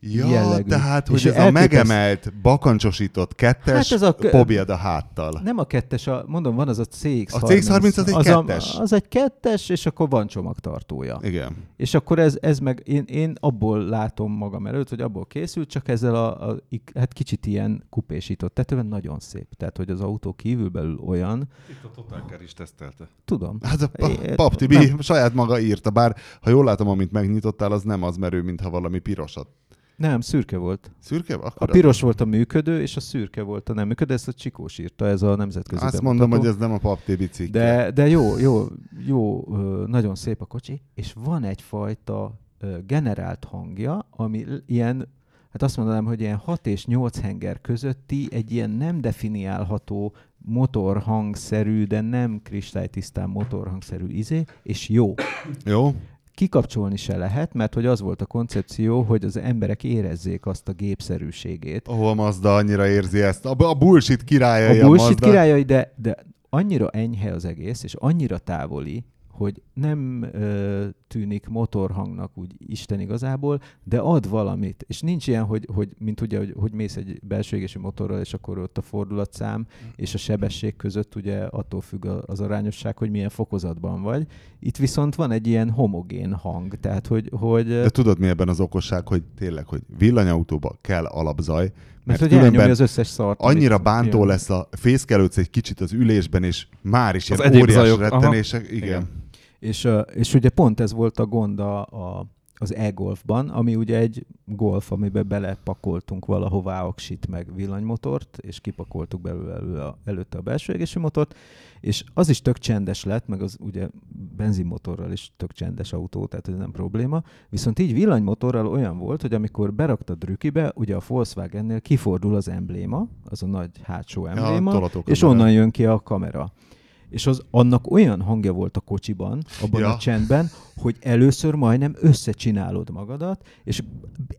ja, jellegű. tehát, hogy és ez elképesz... a megemelt, bakancsosított kettes hát ez a, pobjed a háttal. Nem a kettes, a, mondom, van az a CX-30. A CX-30 az egy az kettes? A, az egy kettes, és akkor van csomagtartója. Igen. És akkor ez, ez meg, én, én abból látom magam előtt, hogy abból készült, csak ezzel a, a hát kicsit ilyen kupésított tetőben nagyon szép. Tehát, hogy az autó kívülbelül olyan. Itt a Total is tesztelte. Tudom. Hát a pa, Pap Tibi saját maga írta, bár ha jól látom, amit megnyitottál, az nem az merő, mintha valami piros pirosat. Nem, szürke volt. Szürke? Akkor a piros volt a működő, és a szürke volt a nem működő, ezt a Csikós írta, ez a nemzetközi Azt bemutató. mondom, hogy ez nem a Pap TV cikke. De, de jó, jó, jó, nagyon szép a kocsi, és van egyfajta generált hangja, ami ilyen, hát azt mondanám, hogy ilyen 6 és 8 henger közötti egy ilyen nem definiálható motorhangszerű, de nem kristálytisztán motorhangszerű izé, és jó. Jó kikapcsolni se lehet, mert hogy az volt a koncepció, hogy az emberek érezzék azt a gépszerűségét. Ahol Mazda annyira érzi ezt. A, a bullshit királyai a bullshit a királyai, de, de annyira enyhe az egész, és annyira távoli, hogy nem ö, tűnik motorhangnak úgy Isten igazából, de ad valamit. És nincs ilyen, hogy, hogy mint ugye, hogy, hogy mész egy belső égési motorral, és akkor ott a fordulatszám és a sebesség között ugye attól függ az arányosság, hogy milyen fokozatban vagy. Itt viszont van egy ilyen homogén hang, tehát hogy... hogy de tudod mi ebben az okosság, hogy tényleg, hogy villanyautóba kell alapzaj, mert, mert hogy elnyomja az összes szart. Annyira bántó jön. lesz a fészkelődsz egy kicsit az ülésben, és már is ilyen óriás rettenések. Igen. igen. És, és ugye pont ez volt a gond a, a, az e-golfban, ami ugye egy golf, amiben belepakoltunk valahová aksit meg villanymotort, és kipakoltuk belőle elő a, előtte a belső égési motort, és az is tök csendes lett, meg az ugye benzinmotorral is tök csendes autó, tehát ez nem probléma. Viszont így villanymotorral olyan volt, hogy amikor beraktad rükibe, ugye a Volkswagennél kifordul az embléma, az a nagy hátsó embléma, ja, és onnan jön ki a kamera és az annak olyan hangja volt a kocsiban, abban ja. a csendben, hogy először majdnem összecsinálod magadat, és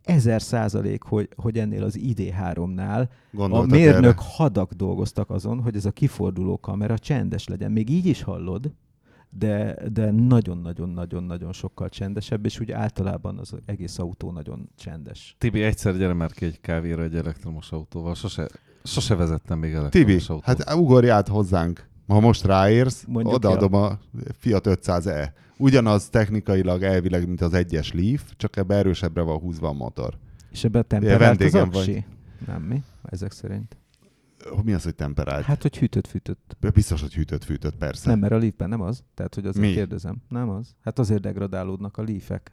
ezer százalék, hogy, hogy ennél az ID3-nál a mérnök erre? hadak dolgoztak azon, hogy ez a kiforduló kamera csendes legyen. Még így is hallod, de, de nagyon-nagyon-nagyon-nagyon sokkal csendesebb, és úgy általában az egész autó nagyon csendes. Tibi, egyszer gyere már ki egy kávéra egy elektromos autóval. Sose, sose vezettem még elektromos Tibi, autóval. hát ugorj át hozzánk. Ha most ráérsz, Mondjuk odaadom ja. a Fiat 500e. Ugyanaz technikailag elvileg, mint az egyes Leaf, csak ebbe erősebbre van húzva a motor. És ebbe temperált az aksi? Vagy. Nem mi? Ezek szerint. mi az, hogy temperált? Hát, hogy hűtött-fűtött. Biztos, hogy hűtött-fűtött, persze. Nem, mert a Leafben nem az. Tehát, hogy azért Mi? kérdezem. Nem az. Hát azért degradálódnak a Leafek.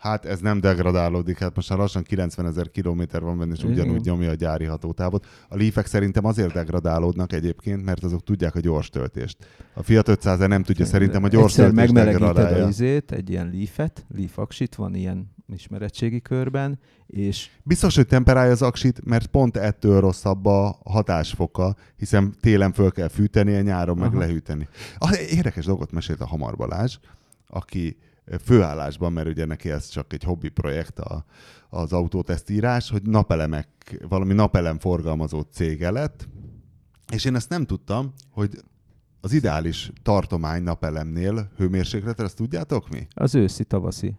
Hát ez nem degradálódik, hát most már lassan 90 ezer kilométer van benne, és ugyanúgy nyomja a gyári hatótávot. A Leafek szerintem azért degradálódnak egyébként, mert azok tudják a gyors töltést. A Fiat 500 nem tudja szerintem a gyors Egyszer töltést megmelegíted a izét, egy ilyen Leafet, Leaf aksit van ilyen ismeretségi körben, és Biztos, hogy temperálja az aksit, mert pont ettől rosszabb a hatásfoka, hiszen télen föl kell fűteni, a nyáron meg Aha. lehűteni. Ah, érdekes dolgot mesélt a Hamar Balázs, aki főállásban, mert ugye neki ez csak egy hobbi projekt a, az autótesztírás, hogy napelemek, valami napelem forgalmazó cége lett, és én ezt nem tudtam, hogy az ideális tartomány napelemnél hőmérsékletre, ezt tudjátok mi? az őszi, tavaszi.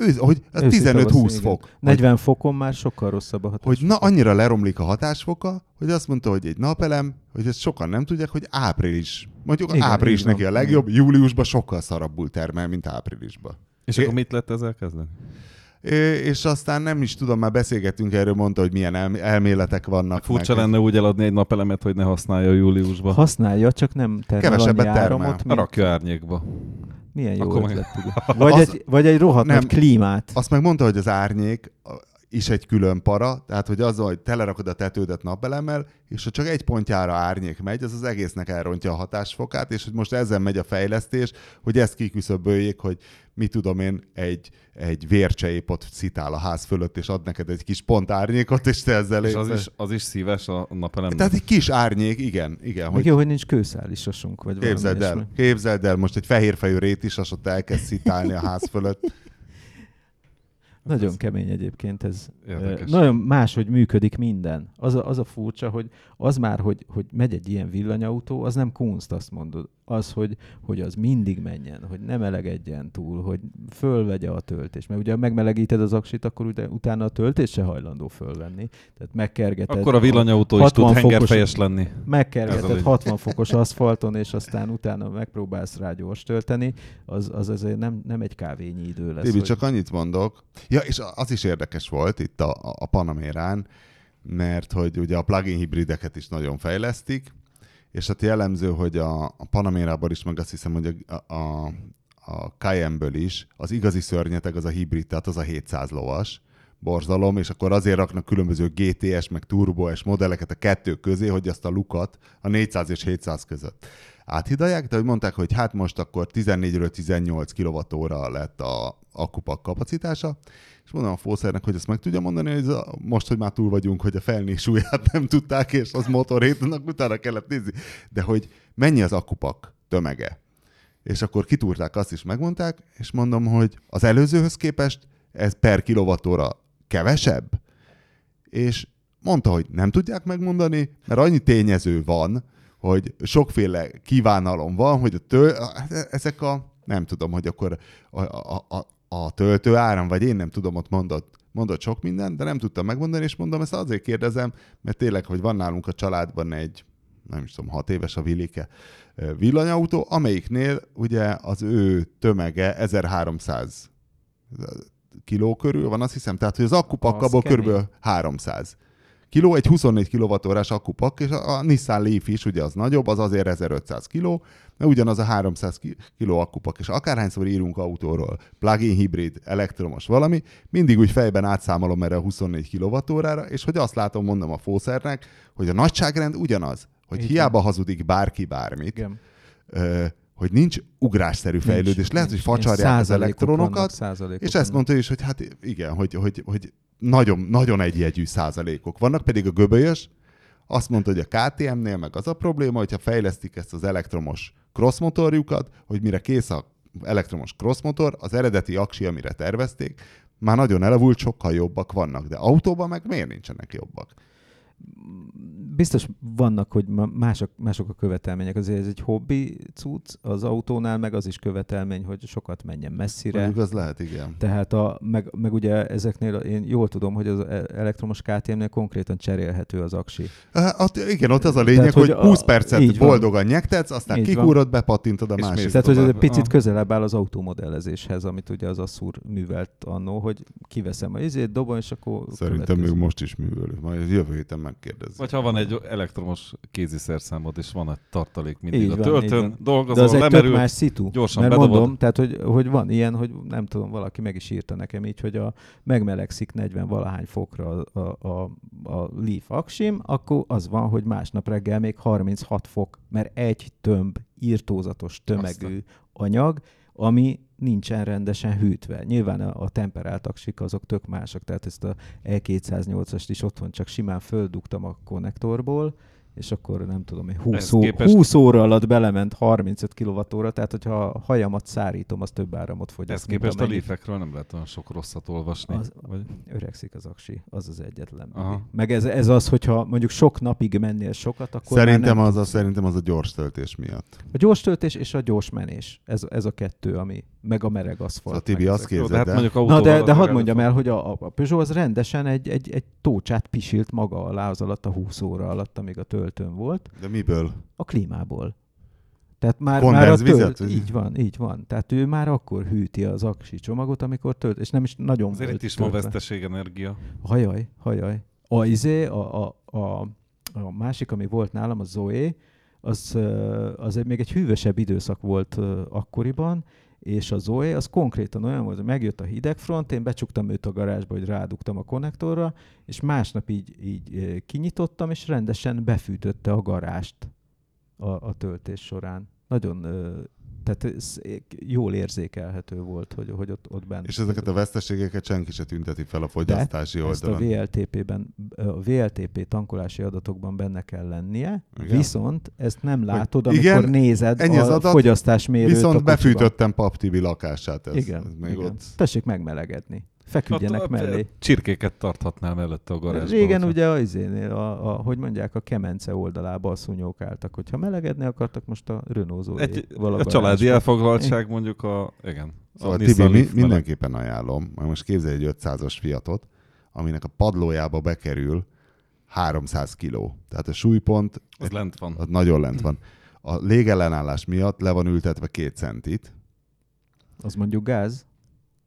Ő, hogy az Őszi, 15-20 tavaszi, igen. fok. Hogy 40 fokon már sokkal rosszabb a hatás. hogy na, annyira leromlik a hatásfoka, hogy azt mondta, hogy egy napelem, hogy ezt sokan nem tudják, hogy április. Mondjuk Igen, Igen, április neki a legjobb, júliusban sokkal szarabbul termel, mint áprilisban. És É- akkor mit lett ezzel kezdeni? És aztán nem is tudom, már beszélgettünk erről, mondta, hogy milyen elm- elméletek vannak. Furcsa meg. lenne úgy eladni egy napelemet, hogy ne használja júliusban. Használja, csak nem termel Kevesebbet annyi termel. áramot, mint... rakja árnyékba. Milyen jó Akkor meg- ötlet, ugye? <laughs> Vagy, Az- egy, vagy egy rohadt Nem. klímát. Azt meg mondta, hogy az árnyék is egy külön para, tehát hogy azzal, hogy telerakod a tetődet napelemmel, és ha csak egy pontjára árnyék megy, az az egésznek elrontja a hatásfokát, és hogy most ezzel megy a fejlesztés, hogy ezt kiküszöböljék, hogy mit tudom én, egy, egy vércseépot szitál a ház fölött, és ad neked egy kis pont árnyékot, és te ezzel És az is, az is szíves a napelemben. Tehát egy kis árnyék, igen, igen. Meg Hogy jó, hogy nincs kőszálisosunk, vagy képzeld el, ilyesmi. képzeld el, most egy fehérfejű rétisas ott elkezd szitálni a ház fölött. Nagyon kemény egyébként ez. Érdekes. Nagyon máshogy működik minden. Az a, az a furcsa, hogy az már, hogy, hogy megy egy ilyen villanyautó, az nem kunst, azt mondod. Az, hogy, hogy az mindig menjen, hogy nem melegedjen túl, hogy fölvegye a töltés. Mert ugye ha megmelegíted az aksit, akkor utána a töltés se hajlandó fölvenni. Tehát megkergeted. Akkor a villanyautó is 60 tud fokos- hengerfejes lenni. Megkergeted az 60 fokos aszfalton, és aztán utána megpróbálsz rá gyors tölteni, az, az azért nem, nem egy kávényi idő lesz. Tibi, hogy- csak annyit mondok. Ja, és az is érdekes volt itt a, a Panamérán, mert hogy ugye a plugin hibrideket is nagyon fejlesztik, és hát jellemző, hogy a, a Panamérában is, meg azt hiszem, hogy a, a, a Cayenne-ből is az igazi szörnyeteg az a hibrid, tehát az a 700 lovas borzalom, és akkor azért raknak különböző GTS, meg Turbo modelleket a kettő közé, hogy azt a lukat a 400 és 700 között áthidalják, de hogy mondták, hogy hát most akkor 14-ről 18 kWh lett a akupak kapacitása, és mondom a fószernek, hogy ezt meg tudja mondani, hogy a, most, hogy már túl vagyunk, hogy a felné súlyát nem tudták, és az motorhétnak utána kellett nézni, de hogy mennyi az akupak tömege. És akkor kitúrták azt is, megmondták, és mondom, hogy az előzőhöz képest ez per kilovattóra kevesebb, és mondta, hogy nem tudják megmondani, mert annyi tényező van, hogy sokféle kívánalom van, hogy a tő, ezek a, nem tudom, hogy akkor a, a, a, a töltő áram, vagy én nem tudom, ott mondott, mondott sok mindent, de nem tudtam megmondani, és mondom, ezt azért kérdezem, mert tényleg, hogy van nálunk a családban egy, nem is tudom, hat éves a Vilike villanyautó, amelyiknél ugye az ő tömege 1300 kiló körül van, azt hiszem, tehát hogy az akkupak Az abból kemény. körülbelül 300 kiló, egy 24 kWh akkupak, és a, a Nissan Leaf is, ugye az nagyobb, az azért 1500 kiló, de ugyanaz a 300 ki- kiló akkupak, és akárhányszor írunk autóról, plug-in hibrid, elektromos valami, mindig úgy fejben átszámolom erre a 24 kWh-ra, és hogy azt látom, mondom a fószernek, hogy a nagyságrend ugyanaz, hogy Így hiába hazudik bárki bármit, Igen. ö, hogy nincs ugrásszerű fejlődés, Nincs, lehet, hogy facsarják az elektronokat, vannak, és ezt mondta is, hogy hát igen, hogy, hogy, hogy nagyon, nagyon egyjegyű százalékok vannak, pedig a göbölyös azt mondta, hogy a KTM-nél meg az a probléma, hogyha fejlesztik ezt az elektromos crossmotorjukat, hogy mire kész a elektromos crossmotor, az eredeti aksi, amire tervezték, már nagyon elavult, sokkal jobbak vannak, de autóban meg miért nincsenek jobbak? Biztos vannak, hogy mások, mások a követelmények. Azért ez egy hobbi cucc, az autónál meg az is követelmény, hogy sokat menjen messzire. Mondjuk az lehet, igen. Tehát a, meg, meg ugye ezeknél én jól tudom, hogy az elektromos KTM-nél konkrétan cserélhető az aksi. Ott, igen, ott az a lényeg, Tehát, hogy, hogy 20 a- percet van. boldogan nyektetsz, aztán Így van. kikúrod, bepattintod a És másik. Tehát, hogy ez egy picit közelebb áll az automodellezéshez, amit ugye az Assur művelt annó, hogy kiveszem a izét, dobom, és akkor Szerintem következő. még most is művelő. Majd jövő héten megkérdezzük. Vagy ha van egy elektromos kéziszerszámod, és van egy tartalék mindig így a töltőn, dolgozol, De az egy lemerül, más szitu. gyorsan Mert bedobod. mondom, tehát hogy, hogy van ilyen, hogy nem tudom, valaki meg is írta nekem így, hogy a megmelegszik 40 valahány fokra a, a, a, a Leaf Aksim, akkor az van, hogy másnap reggel még 36 fok, mert egy tömb írtózatos tömegű Aztán. anyag, ami nincsen rendesen hűtve. Nyilván a, a temperált aksik azok tök mások, tehát ezt a E208-ast is otthon csak simán földugtam a konnektorból, és akkor nem tudom, 20, ó, képest... 20 óra alatt belement 35 kWh, tehát hogyha a hajamat szárítom, az több áramot fogyaszt. Ez képest a leafekről nem lehet olyan sok rosszat olvasni. Az, vagy? Öregszik az aksi, az az egyetlen. Aha. Meg ez, ez az, hogyha mondjuk sok napig mennél sokat, akkor Szerintem, az a, szerintem az a gyors töltés miatt. A gyors töltés és a gyors menés. Ez, ez a kettő, ami meg a mereg aszfalt. A Tibi azt képzeld hát mondjuk Na de, de hadd mondjam el, hogy a, a Peugeot az rendesen egy, egy, egy tócsát pisilt maga alá az alatt a 20 óra alatt, amíg a töltőn volt. De miből? A klímából. Tehát már, már a tölt, így van, így van. Tehát ő már akkor hűti az aksi csomagot, amikor tölt, és nem is nagyon Azért itt is ma veszteség energia. Hajaj, hajaj. A izé, a, a, a, a másik, ami volt nálam, a Zoe, az, az egy, még egy hűvösebb időszak volt akkoriban, és a Zoe az konkrétan olyan volt, hogy megjött a hidegfront, én becsuktam őt a garázsba, hogy rádugtam a konnektorra, és másnap így, így kinyitottam, és rendesen befűtötte a garást a, a töltés során. Nagyon tehát ez jól érzékelhető volt, hogy, hogy ott, ott bent. És ezeket a veszteségeket senki se tünteti fel a fogyasztási De oldalon. Ezt a VLTP-ben, a VLTP tankolási adatokban benne kell lennie, igen. viszont ezt nem látod, amikor igen, nézed ennyi az a adat, fogyasztásmérőt Viszont befűtöttem Pap Tibi lakását. Ez, igen, ez még igen. Ott... Tessék megmelegedni feküdjenek ott, mellé. Csirkéket tarthatnál mellette a garázsban. Régen ugye a, izénél, a, a, hogy mondják, a kemence oldalába a szúnyók álltak. Hogyha melegedni akartak, most a Renault Egy, A családi elfoglaltság mondjuk a... Igen. Szóval a Tibi, mi, mindenképpen ajánlom. Most képzelj egy 500-as Fiatot, aminek a padlójába bekerül 300 kiló. Tehát a súlypont... Az lent van. Az nagyon lent van. A légellenállás miatt le van ültetve két centit. Az mondjuk gáz?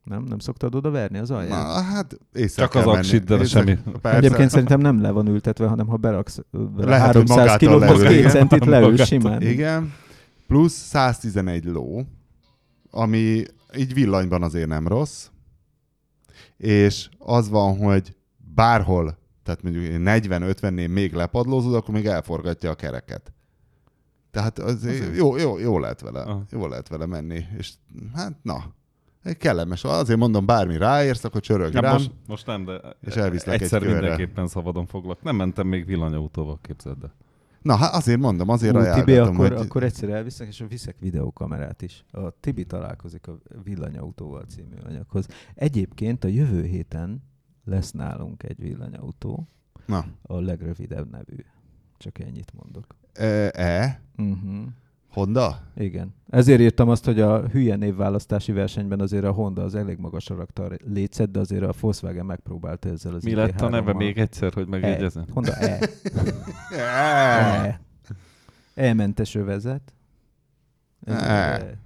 Nem? Nem szoktad oda verni az alján? Na, hát Csak az aksit, de semmi. Persze. Egyébként szerintem nem le van ültetve, hanem ha beraksz Lehet, 300 kilót, az két centit leül simán. Igen. Plusz 111 ló, ami így villanyban azért nem rossz. És az van, hogy bárhol, tehát mondjuk 40-50-nél még lepadlózod, akkor még elforgatja a kereket. Tehát az jó, jó, jó lehet vele, ah. jó lehet vele menni. És hát na, Kellemes. Azért mondom, bármi ráérsz, akkor csörög rám. Most, most nem, de és elviszlek egyszer egy mindenképpen szabadon foglak. Nem mentem még villanyautóval, képzeld de. Na, hát azért mondom, azért ajánlom. Tibi, akkor, hogy... akkor egyszer elviszek, és viszek videókamerát is. A Tibi találkozik a Villanyautóval című anyaghoz. Egyébként a jövő héten lesz nálunk egy villanyautó. Na. A legrövidebb nevű. Csak ennyit mondok. E? e? Uh-huh. Honda? Igen. Ezért írtam azt, hogy a hülye névválasztási versenyben azért a Honda az elég magasra rakta a lécet, de azért a Volkswagen megpróbálta ezzel az Mi lett a neve még egyszer, hogy megjegyezem? E. Honda E. <laughs> e. E-mentes övezet. E.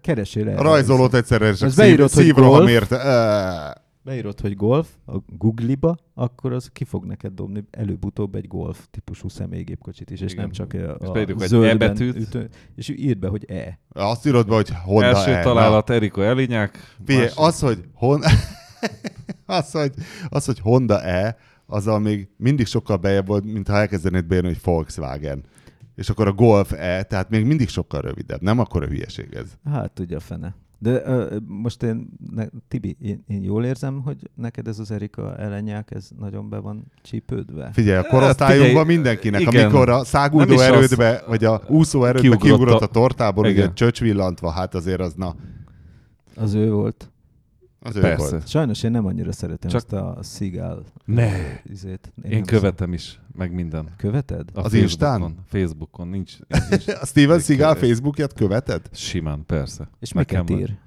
Keresél el. A rajzolót egyszerre csak szív, szívroham érte. E beírod, hogy golf a Google-ba, akkor az ki fog neked dobni előbb-utóbb egy golf típusú személygépkocsit is, és Igen. nem csak a, a és zöldben e ütő, és írd be, hogy E. Azt írod be, hogy Honda Első e. találat Erika Elinyák. Figyelj, az, hogy Honda... <laughs> az, hogy, az, hogy Honda E, azzal még mindig sokkal bejebb volt, mint ha elkezdenéd beírni, hogy Volkswagen. És akkor a Golf E, tehát még mindig sokkal rövidebb. Nem akkor a hülyeség ez. Hát tudja a fene. De uh, most én, ne, Tibi, én, én jól érzem, hogy neked ez az Erika ellenyák, ez nagyon be van csípődve. Figyelj, a korosztályunkban hát mindenkinek, igen. amikor a száguldó erődbe, az... vagy a úszó erődbe kiugrott, kiugrott a tortából, igen. ugye csöcs villantva, hát azért az na. Az ő volt. Az ő Persze. Volt. Sajnos én nem annyira szeretem Csak... ezt a Szigál ne. izét. Én, én követem szem. is, meg minden. Követed? A az Instán? Facebookon, nincs. <laughs> nincs a Steven Seagal Facebookját követed? Simán, persze. És Nekem miket ír?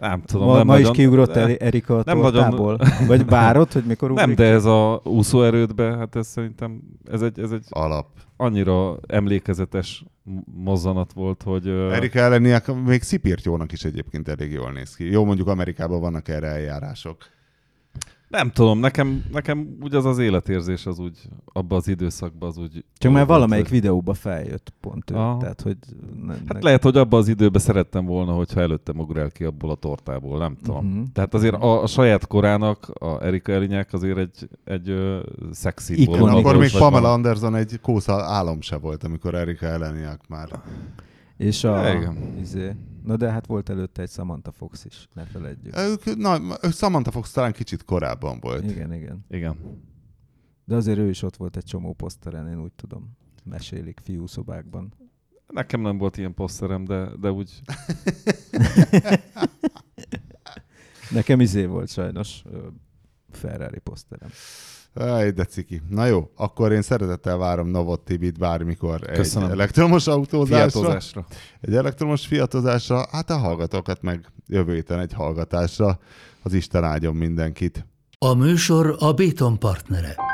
Nem tudom. Ma, nem ma nagyon, is kiugrott el Erika a nem tortából? Nagyon... Vagy várod, hogy mikor ugrik? Nem, de ez a úszóerődbe, hát ez szerintem ez egy, ez egy alap. Annyira emlékezetes mozzanat volt, hogy... Erika elleniek még jónak is egyébként elég jól néz ki. Jó, mondjuk Amerikában vannak erre eljárások. Nem tudom, nekem, nekem úgy az az életérzés az úgy, abban az időszakban az úgy... Csak már valamelyik hogy... videóba feljött pont ő, tehát hogy... Ne, hát ne... lehet, hogy abban az időben szerettem volna, hogyha előttem ugrál ki abból a tortából, nem tudom. Uh-huh. Tehát azért a, a saját korának a Erika Elinyák azért egy, egy ö, szexi Akkor még Pamela Anderson egy kósza álom se volt, amikor Erika Elinyák már... És a... Izé, na de hát volt előtte egy Samantha Fox is, ne feledjük. Ők, na, Samantha Fox talán kicsit korábban volt. Igen, igen. Igen. De azért ő is ott volt egy csomó poszteren, én úgy tudom. Mesélik fiúszobákban. Nekem nem volt ilyen poszterem, de, de úgy... <laughs> Nekem izé volt sajnos Ferrari poszterem. Aj, de ciki. Na jó, akkor én szeretettel várom Novot Tibit bármikor Köszönöm. egy elektromos autózásra. Fiatozásra. Egy elektromos fiatozásra, hát a hallgatókat meg jövő héten egy hallgatásra. Az Isten áldjon mindenkit. A műsor a Béton partnere.